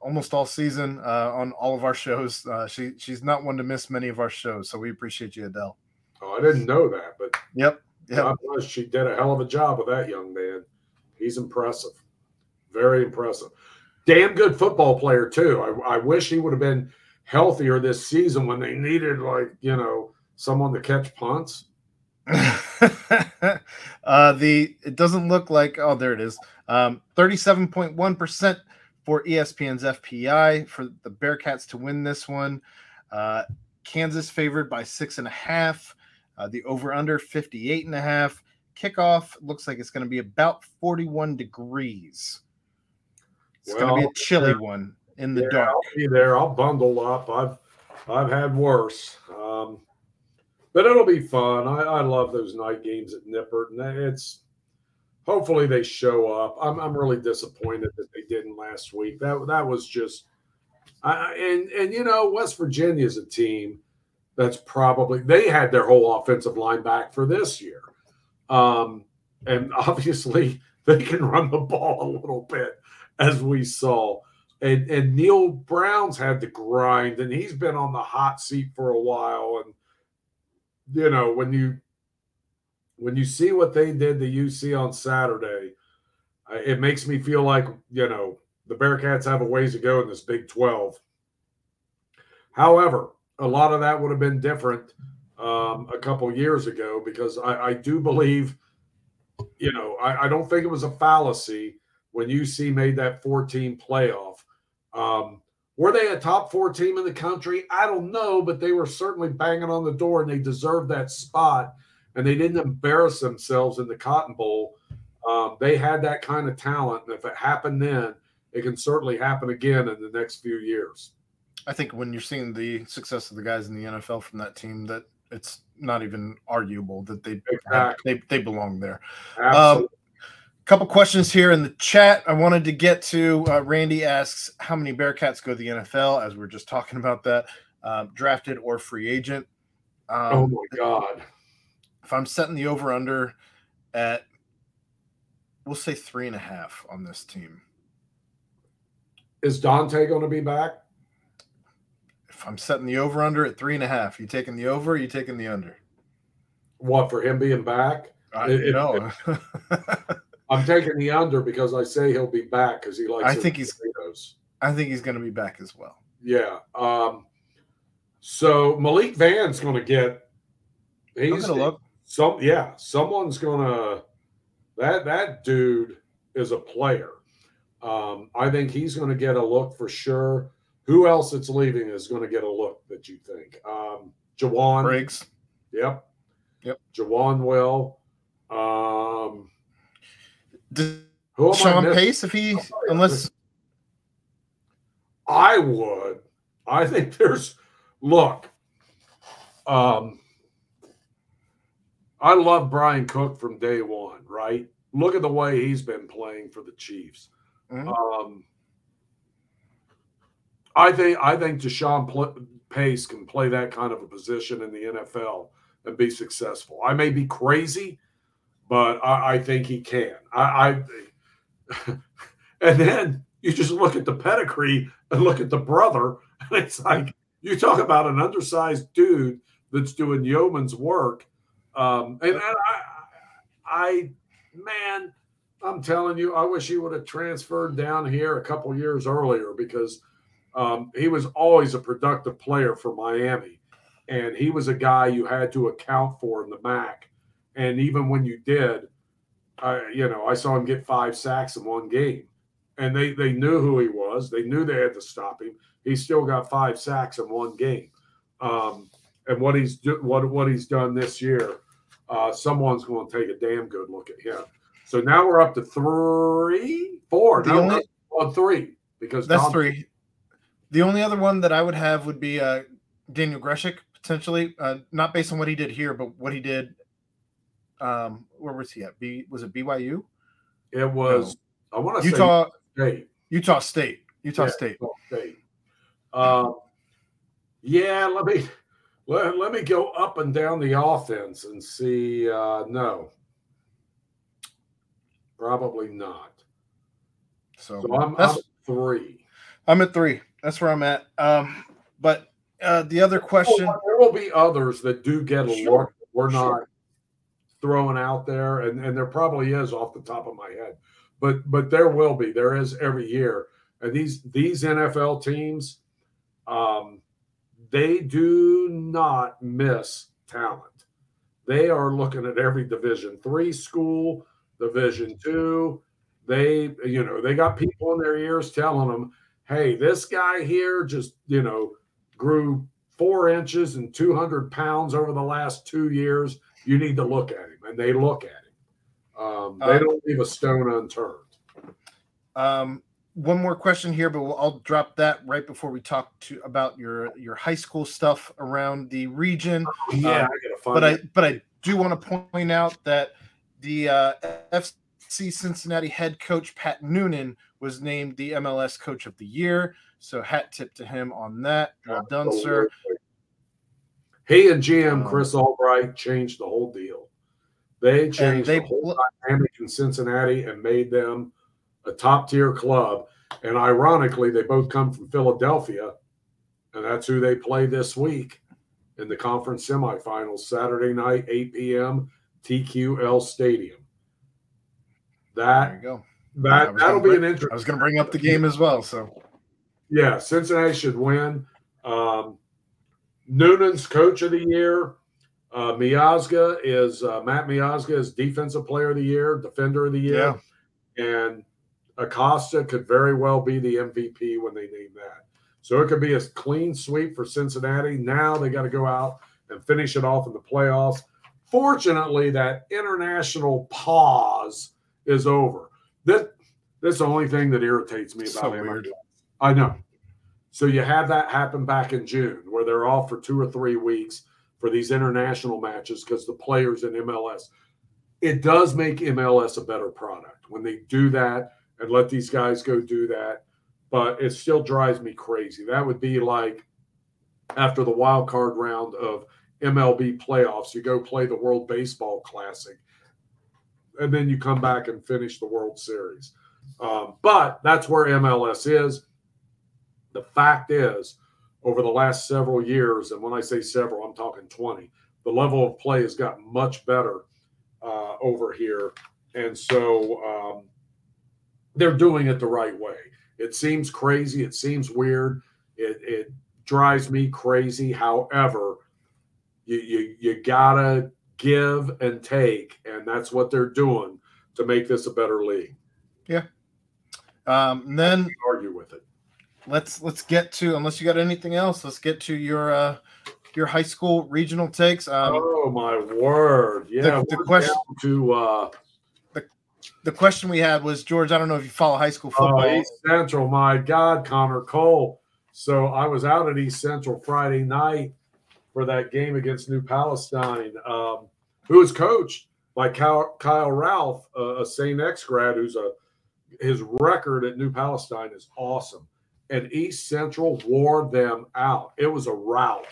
almost all season uh, on all of our shows. Uh, she she's not one to miss many of our shows, so we appreciate you, Adele. Oh, I didn't know that, but yep, yep. she did a hell of a job with that young man. He's impressive, very impressive. Damn good football player too. I, I wish he would have been healthier this season when they needed like you know someone to catch punts. uh, the it doesn't look like oh there it is. Um, 37.1% for ESPN's FPI for the Bearcats to win this one. Uh, Kansas favored by six and a half. Uh, the over under 58 and a half. Kickoff looks like it's going to be about 41 degrees. It's well, going to be a chilly one in the yeah, dark. I'll be there. I'll bundle up. I've I've had worse. Um, but it'll be fun. I, I love those night games at Nippert, and it's hopefully they show up. I'm, I'm really disappointed that they didn't last week. That that was just, I, and and you know West Virginia is a team that's probably they had their whole offensive line back for this year, um, and obviously they can run the ball a little bit as we saw. And, and Neal Brown's had to grind, and he's been on the hot seat for a while. And you know, when you when you see what they did to UC on Saturday, it makes me feel like you know the Bearcats have a ways to go in this Big Twelve. However, a lot of that would have been different um, a couple years ago because I, I, do believe, you know, I, I, don't think it was a fallacy when UC made that 14 playoff. Um, were they a top four team in the country? I don't know, but they were certainly banging on the door and they deserved that spot. And they didn't embarrass themselves in the Cotton Bowl Um, they had that kind of talent, and if it happened then, it can certainly happen again in the next few years. I think when you're seeing the success of the guys in the NFL from that team, that it's not even arguable that they exactly. they, they belong there. Um, couple questions here in the chat. I wanted to get to. Uh, Randy asks, "How many Bearcats go to the NFL?" As we are just talking about that, uh, drafted or free agent. Um, oh my god! If I'm setting the over under at, we'll say three and a half on this team. Is Dante going to be back? If I'm setting the over under at three and a half, you taking the over? you taking the under? What for him being back? I it, know. I'm taking the under because I say he'll be back because he likes. I think he's. Potatoes. I think he's going to be back as well. Yeah. Um, so Malik Vann's going to get. He's going to look. Some yeah, someone's going to. That that dude is a player. Um, I think he's going to get a look for sure. Who else that's leaving is going to get a look that you think? Um, Jowon Briggs. Yep. Yep. Jowon will. Um, Sean Pace, if he, unless I would, I think there's look. Um, I love Bryan Cook from day one, right? Look at the way he's been playing for the Chiefs. Mm-hmm. Um, I think I think Deshawn Pl- Pace can play that kind of a position in the NFL and be successful. I may be crazy, but I, I think he can. I, I and then you just look at the pedigree and look at the brother, and it's like you talk about an undersized dude that's doing yeoman's work. Um, and, and I, I, man, I'm telling you, I wish he would have transferred down here a couple years earlier because um, he was always a productive player for Miami, and he was a guy you had to account for in the MAC. And even when you did, I, you know, I saw him get five sacks in one game, and they they knew who he was. They knew they had to stop him. He still got five sacks in one game. Um, and what he's do, what what he's done this year, uh, someone's going to take a damn good look at him. So now we're up to three, four. The only, on three because that's three. The only other one that I would have would be uh, Daniel Grzesiak potentially, uh, not based on what he did here, but what he did. Um, where was he at? B was it BYU? It was. No. I want to Utah State. Utah State. Utah yeah, State. Utah State. Uh, yeah, let me let, let me go up and down the offense and see. Uh, no, probably not. So, so I'm, I'm three. I'm at three that's where I'm at. Um, but uh, the other question well, there will be others that do get a sure. look. We're not sure. Throwing out there, and, and there probably is off the top of my head, but but there will be. There is every year, and these these NFL teams, um, they do not miss talent. They are looking at every Division three school, Division two. They you know they got people in their ears telling them hey, this guy here just, you know, grew four inches and 200 pounds over the last two years. You need to look at him. And they look at him. Um, they um, don't leave a stone unturned. Um, one more question here, but we'll, I'll drop that right before we talk to about your your high school stuff around the region. Yeah, um, I but I but I do want to point out that the uh, FC Cincinnati head coach Pat Noonan was named the MLS Coach of the Year. So hat tip to him on that. Well done, sir. He and GM um, Chris Albright changed the whole deal. They changed they, the whole dynamic in Cincinnati and made them a top tier club. And ironically, they both come from Philadelphia, and that's who they play this week in the conference semifinals Saturday night, 8 p.m. TQL Stadium. That there you go. That that'll be bring, an interesting. I was going to bring up the game as well. So, yeah, Cincinnati should win. Um, Noonan's coach of the year. Uh, Miazga is uh, Matt Miazga is defensive player of the year, defender of the year, yeah. and Acosta could very well be the MVP when they name that. So it could be a clean sweep for Cincinnati. Now they got to go out and finish it off in the playoffs. Fortunately, that international pause is over. That that's the only thing that irritates me about So weird. I know. So you have that happen back in June where they're off for two or three weeks for these international matches because the players in MLS. It does make MLS a better product when they do that and let these guys go do that. But it still drives me crazy. That would be like after the wild card round of MLB playoffs, you go play the World Baseball Classic, and then you come back and finish the World Series. Um, but that's where MLS is. The fact is, over the last several years, and when I say several, I'm talking 20, the level of play has gotten much better uh, over here. And so um, they're doing it the right way. It seems crazy. It seems weird. It, it drives me crazy. However, you, you, you got to give and take. And that's what they're doing to make this a better league. Yeah. Um, and then Argue with it. Let's let's get to unless you got anything else. Let's get to your uh, your high school regional takes. Um, oh my word! Yeah, the we're question- to uh, the question we had was George. I don't know if you follow high school football. oh, East Central. My God, Connor Cole. So I was out at East Central Friday night for that game against New Palestine, um, who was coached by Kyle, Kyle Ralph, a, a St. X grad, who's a his record at New Palestine is awesome. And East Central wore them out. It was a rout.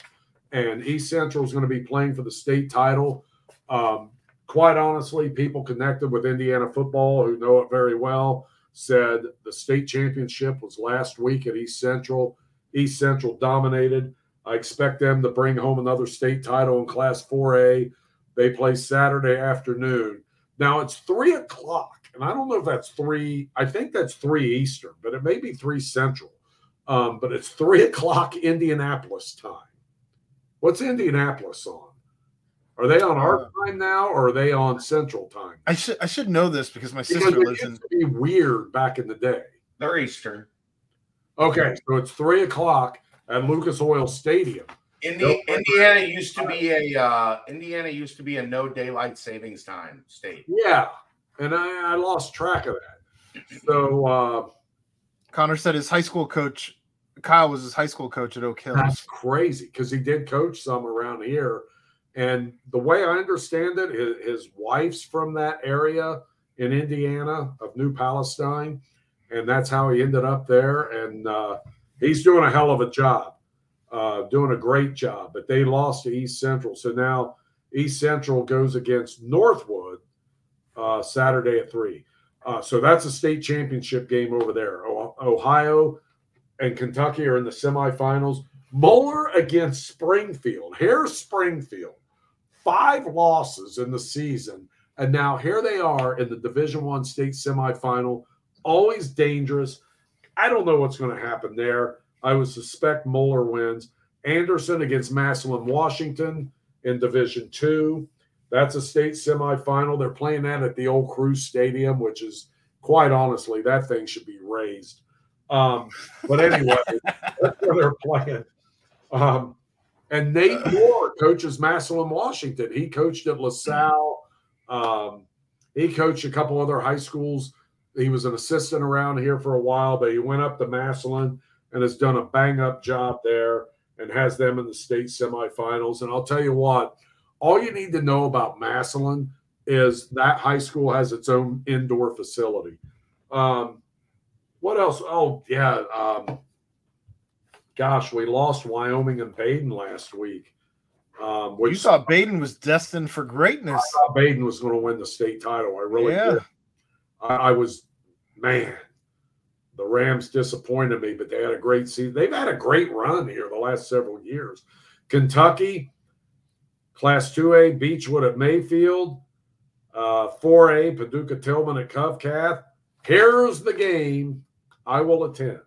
And East Central is going to be playing for the state title. Um, quite honestly, people connected with Indiana football who know it very well said the state championship was last week at East Central. East Central dominated. I expect them to bring home another state title in Class 4A. They play Saturday afternoon. Now it's three o'clock, and I don't know if that's three. I think that's three Eastern, but it may be three Central. Um, but it's three o'clock Indianapolis time. What's Indianapolis on? Are they on our time now, or are they on Central time? I should I should know this because my Because sister it lives in. to be weird back in the day. They're Eastern. Okay, so it's three o'clock at Lucas Oil Stadium. Indi- Nope. Indiana used to be a uh, Indiana used to be a no daylight savings time state. Yeah, and I, I lost track of that. So uh, Connor said his high school coach, Kyle was his high school coach at Oak Hill. that's crazy because he did coach some around here, and the way I understand it, his, wife's from that area in Indiana of New Palestine, and that's how he ended up there. And uh, he's doing a hell of a job, uh, doing a great job. But they lost to East Central, so now East Central goes against Northwood uh, Saturday at three. Uh, so that's a state championship game over there. Ohio and Kentucky are in the semifinals. Moeller against Springfield. Here's Springfield. Five losses in the season. And now here they are in the Division One state semifinal. Always dangerous. I don't know what's going to happen there. I would suspect Moeller wins. Anderson against Massillon, Washington in Division Two. That's a state semifinal. They're playing that at the old Cruise Stadium, which is quite honestly, that thing should be raised. Um, but anyway, that's where they're playing. Um, and Nate Moore coaches Massillon, Washington. He coached at LaSalle. Um, he coached a couple other high schools. He was an assistant around here for a while, but he went up to Massillon and has done a bang up job there and has them in the state semifinals. And I'll tell you what, all you need to know about Massillon is that high school has its own indoor facility. Um, what else? Oh, yeah. Um, gosh, we lost Wyoming and Badin last week. Um, You which thought Badin was destined for greatness. I thought Badin was going to win the state title. I really Yeah. did. I, I was, man, the Rams disappointed me, but they had a great season. They've had a great run here the last several years. Kentucky, Class 2A, Beechwood at Mayfield, uh, 4A, Paducah Tillman at Covcath. Here's the game I will attend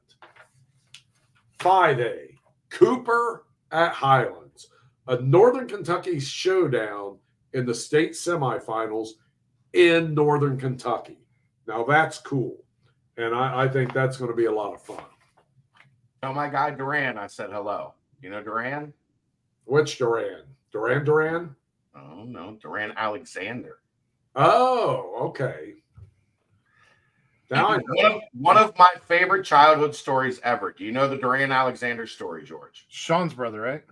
5A, Cooper at Highlands, a Northern Kentucky showdown in the state semifinals in Northern Kentucky. Now that's cool. And I, I think that's going to be a lot of fun. Oh my guy Duran, I said hello. You know Duran? Which Duran? Duran Duran? Oh no, Duran Alexander. Oh, okay. Now I one, of, one of my favorite childhood stories ever. Do you know the Duran Alexander story, George? Shaun's brother, right?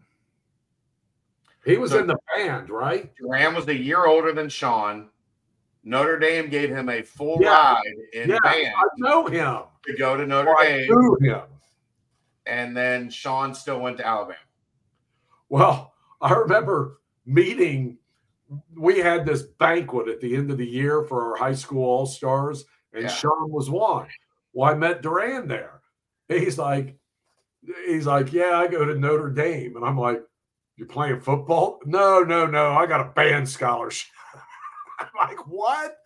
he was So- in the band, right? Duran was a year older than Shaun. Notre Dame gave him a full Yeah. ride in Yeah, van I know him. to go to Notre I Dame, knew him. and then Shaun still went to Alabama. Well, I remember meeting. We had this banquet at the end of the year for our high school all stars, and Yeah. Shaun was one. Well, I met Duran there. He's like, he's like, yeah, I go to Notre Dame, and I'm like, you're playing football? No, no, no, I got a band scholarship. I'm like, what?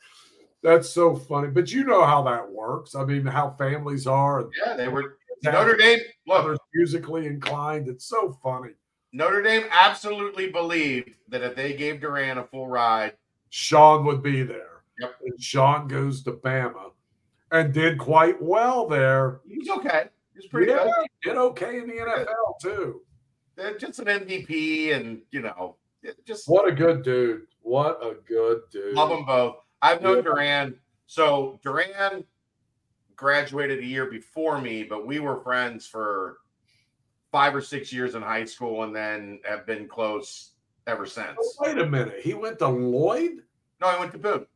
That's so funny. But you know how that works. I mean, how families are. Yeah, they were Notre Dame. Look, musically inclined. It's so funny. Notre Dame absolutely believed that if they gave Duran a full ride, Shaun would be there. Yep. And Shaun goes to Bama and did quite well there. he was okay. He's pretty yeah, good. did okay in the NFL too. They're just an MVP, and you know, just What a good dude. What a good dude. love them both. I've known Yeah. Duran. So Duran graduated a year before me, but we were friends for five or six years in high school, and then have been close ever since. Oh, wait a minute. He went to Lloyd? No, I went to Boone.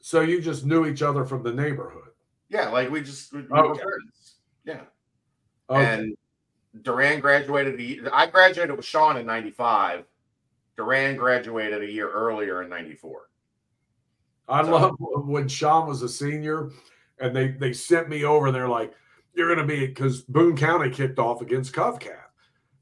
So you just knew each other from the neighborhood. Yeah, like we just we, we were friends. Yeah. Okay. And Duran graduated. I graduated with Shaun in '95. Duran graduated a year earlier in '94. I So- love when Shaun was a senior and they they sent me over. They're like, "You're going to be because Boone County kicked off against Covcat,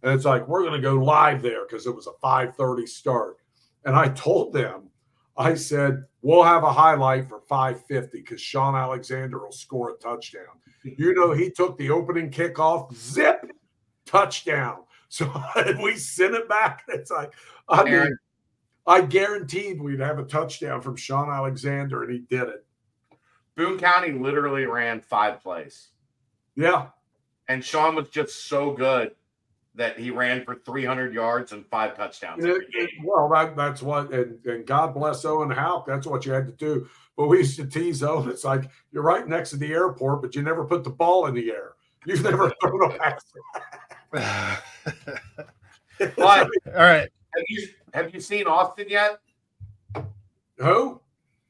and it's like we're going to go live there because it was a 5:30 start." And I told them, I said, "We'll have a highlight for 5:50 because Shaun Alexander will score a touchdown." You know, he took the opening kickoff, zip, touchdown. So we sent it back. It's like, I mean, Aaron. I guaranteed we'd have a touchdown from Shaun Alexander, and he did it. Boone County literally ran five plays, Yeah. and Shaun was just so good that he ran for 300 yards and five touchdowns. It- it- well, that, that's what, and, and God bless Owen Hauck. That's what you had to do. But we used to tease Owen. It's like you're right next to the airport, but you never put the ball in the air. You've never thrown a pass. But All right. have you have you seen Austin yet? Who?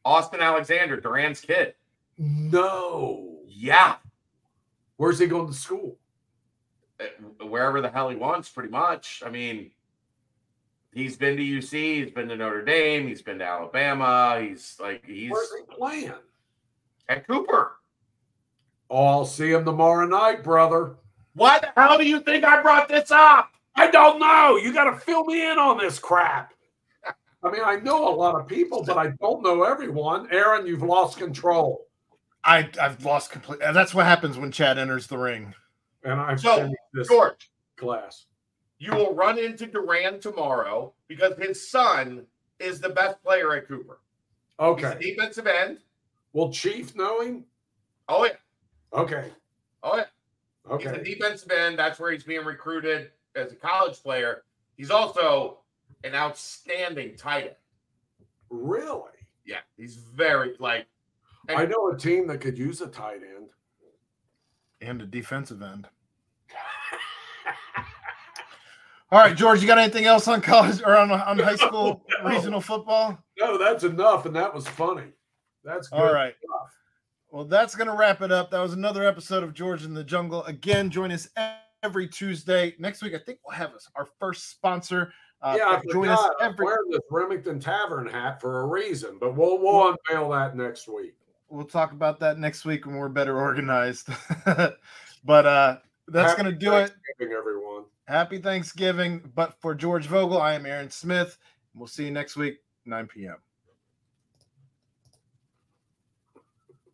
Austin Alexander, Duran's kid. No. Yeah, Where's he going to school? uh, wherever the hell he wants, pretty much. I mean, he's been to UC, he's been to Notre Dame, he's been to Alabama. He's like he's Where's he playing? at Cooper. Oh, I'll see him tomorrow night, brother. Why the hell do you think I brought this up? I don't know. You got to fill me in on this crap. I mean, I know a lot of people, but I don't know everyone. Aaron, you've lost control. I I've lost complete. That's what happens when Chad enters the ring. And I've So, this George, class. you will run into Duran tomorrow because his son is the best player at Cooper. He's a Okay. defensive end. Will Chief know him? Oh yeah, Okay. oh yeah. Okay. He's a defensive end. That's where he's being recruited as a college player. He's also an outstanding tight end. Really? Yeah, he's very like. I know a team that could use a tight end. and a defensive end. All right, George, you got anything else on college or on, on high school No. regional football? No, that's enough, and that was funny. That's good All right. stuff. Well, that's going to wrap it up. That was another episode of George in the Jungle. Again, join us every Tuesday. Next week, I think we'll have our first sponsor. Uh, yeah, I join us forgot. I'm wearing this Remington Tavern hat for a reason, but we'll we'll unveil that next week. We'll talk about that next week when we're better organized. but uh, that's Happy going to do it. Thanksgiving, everyone. Happy Thanksgiving. But for George Vogel, I am Aaron Smith. We'll see you next week, 9 p.m.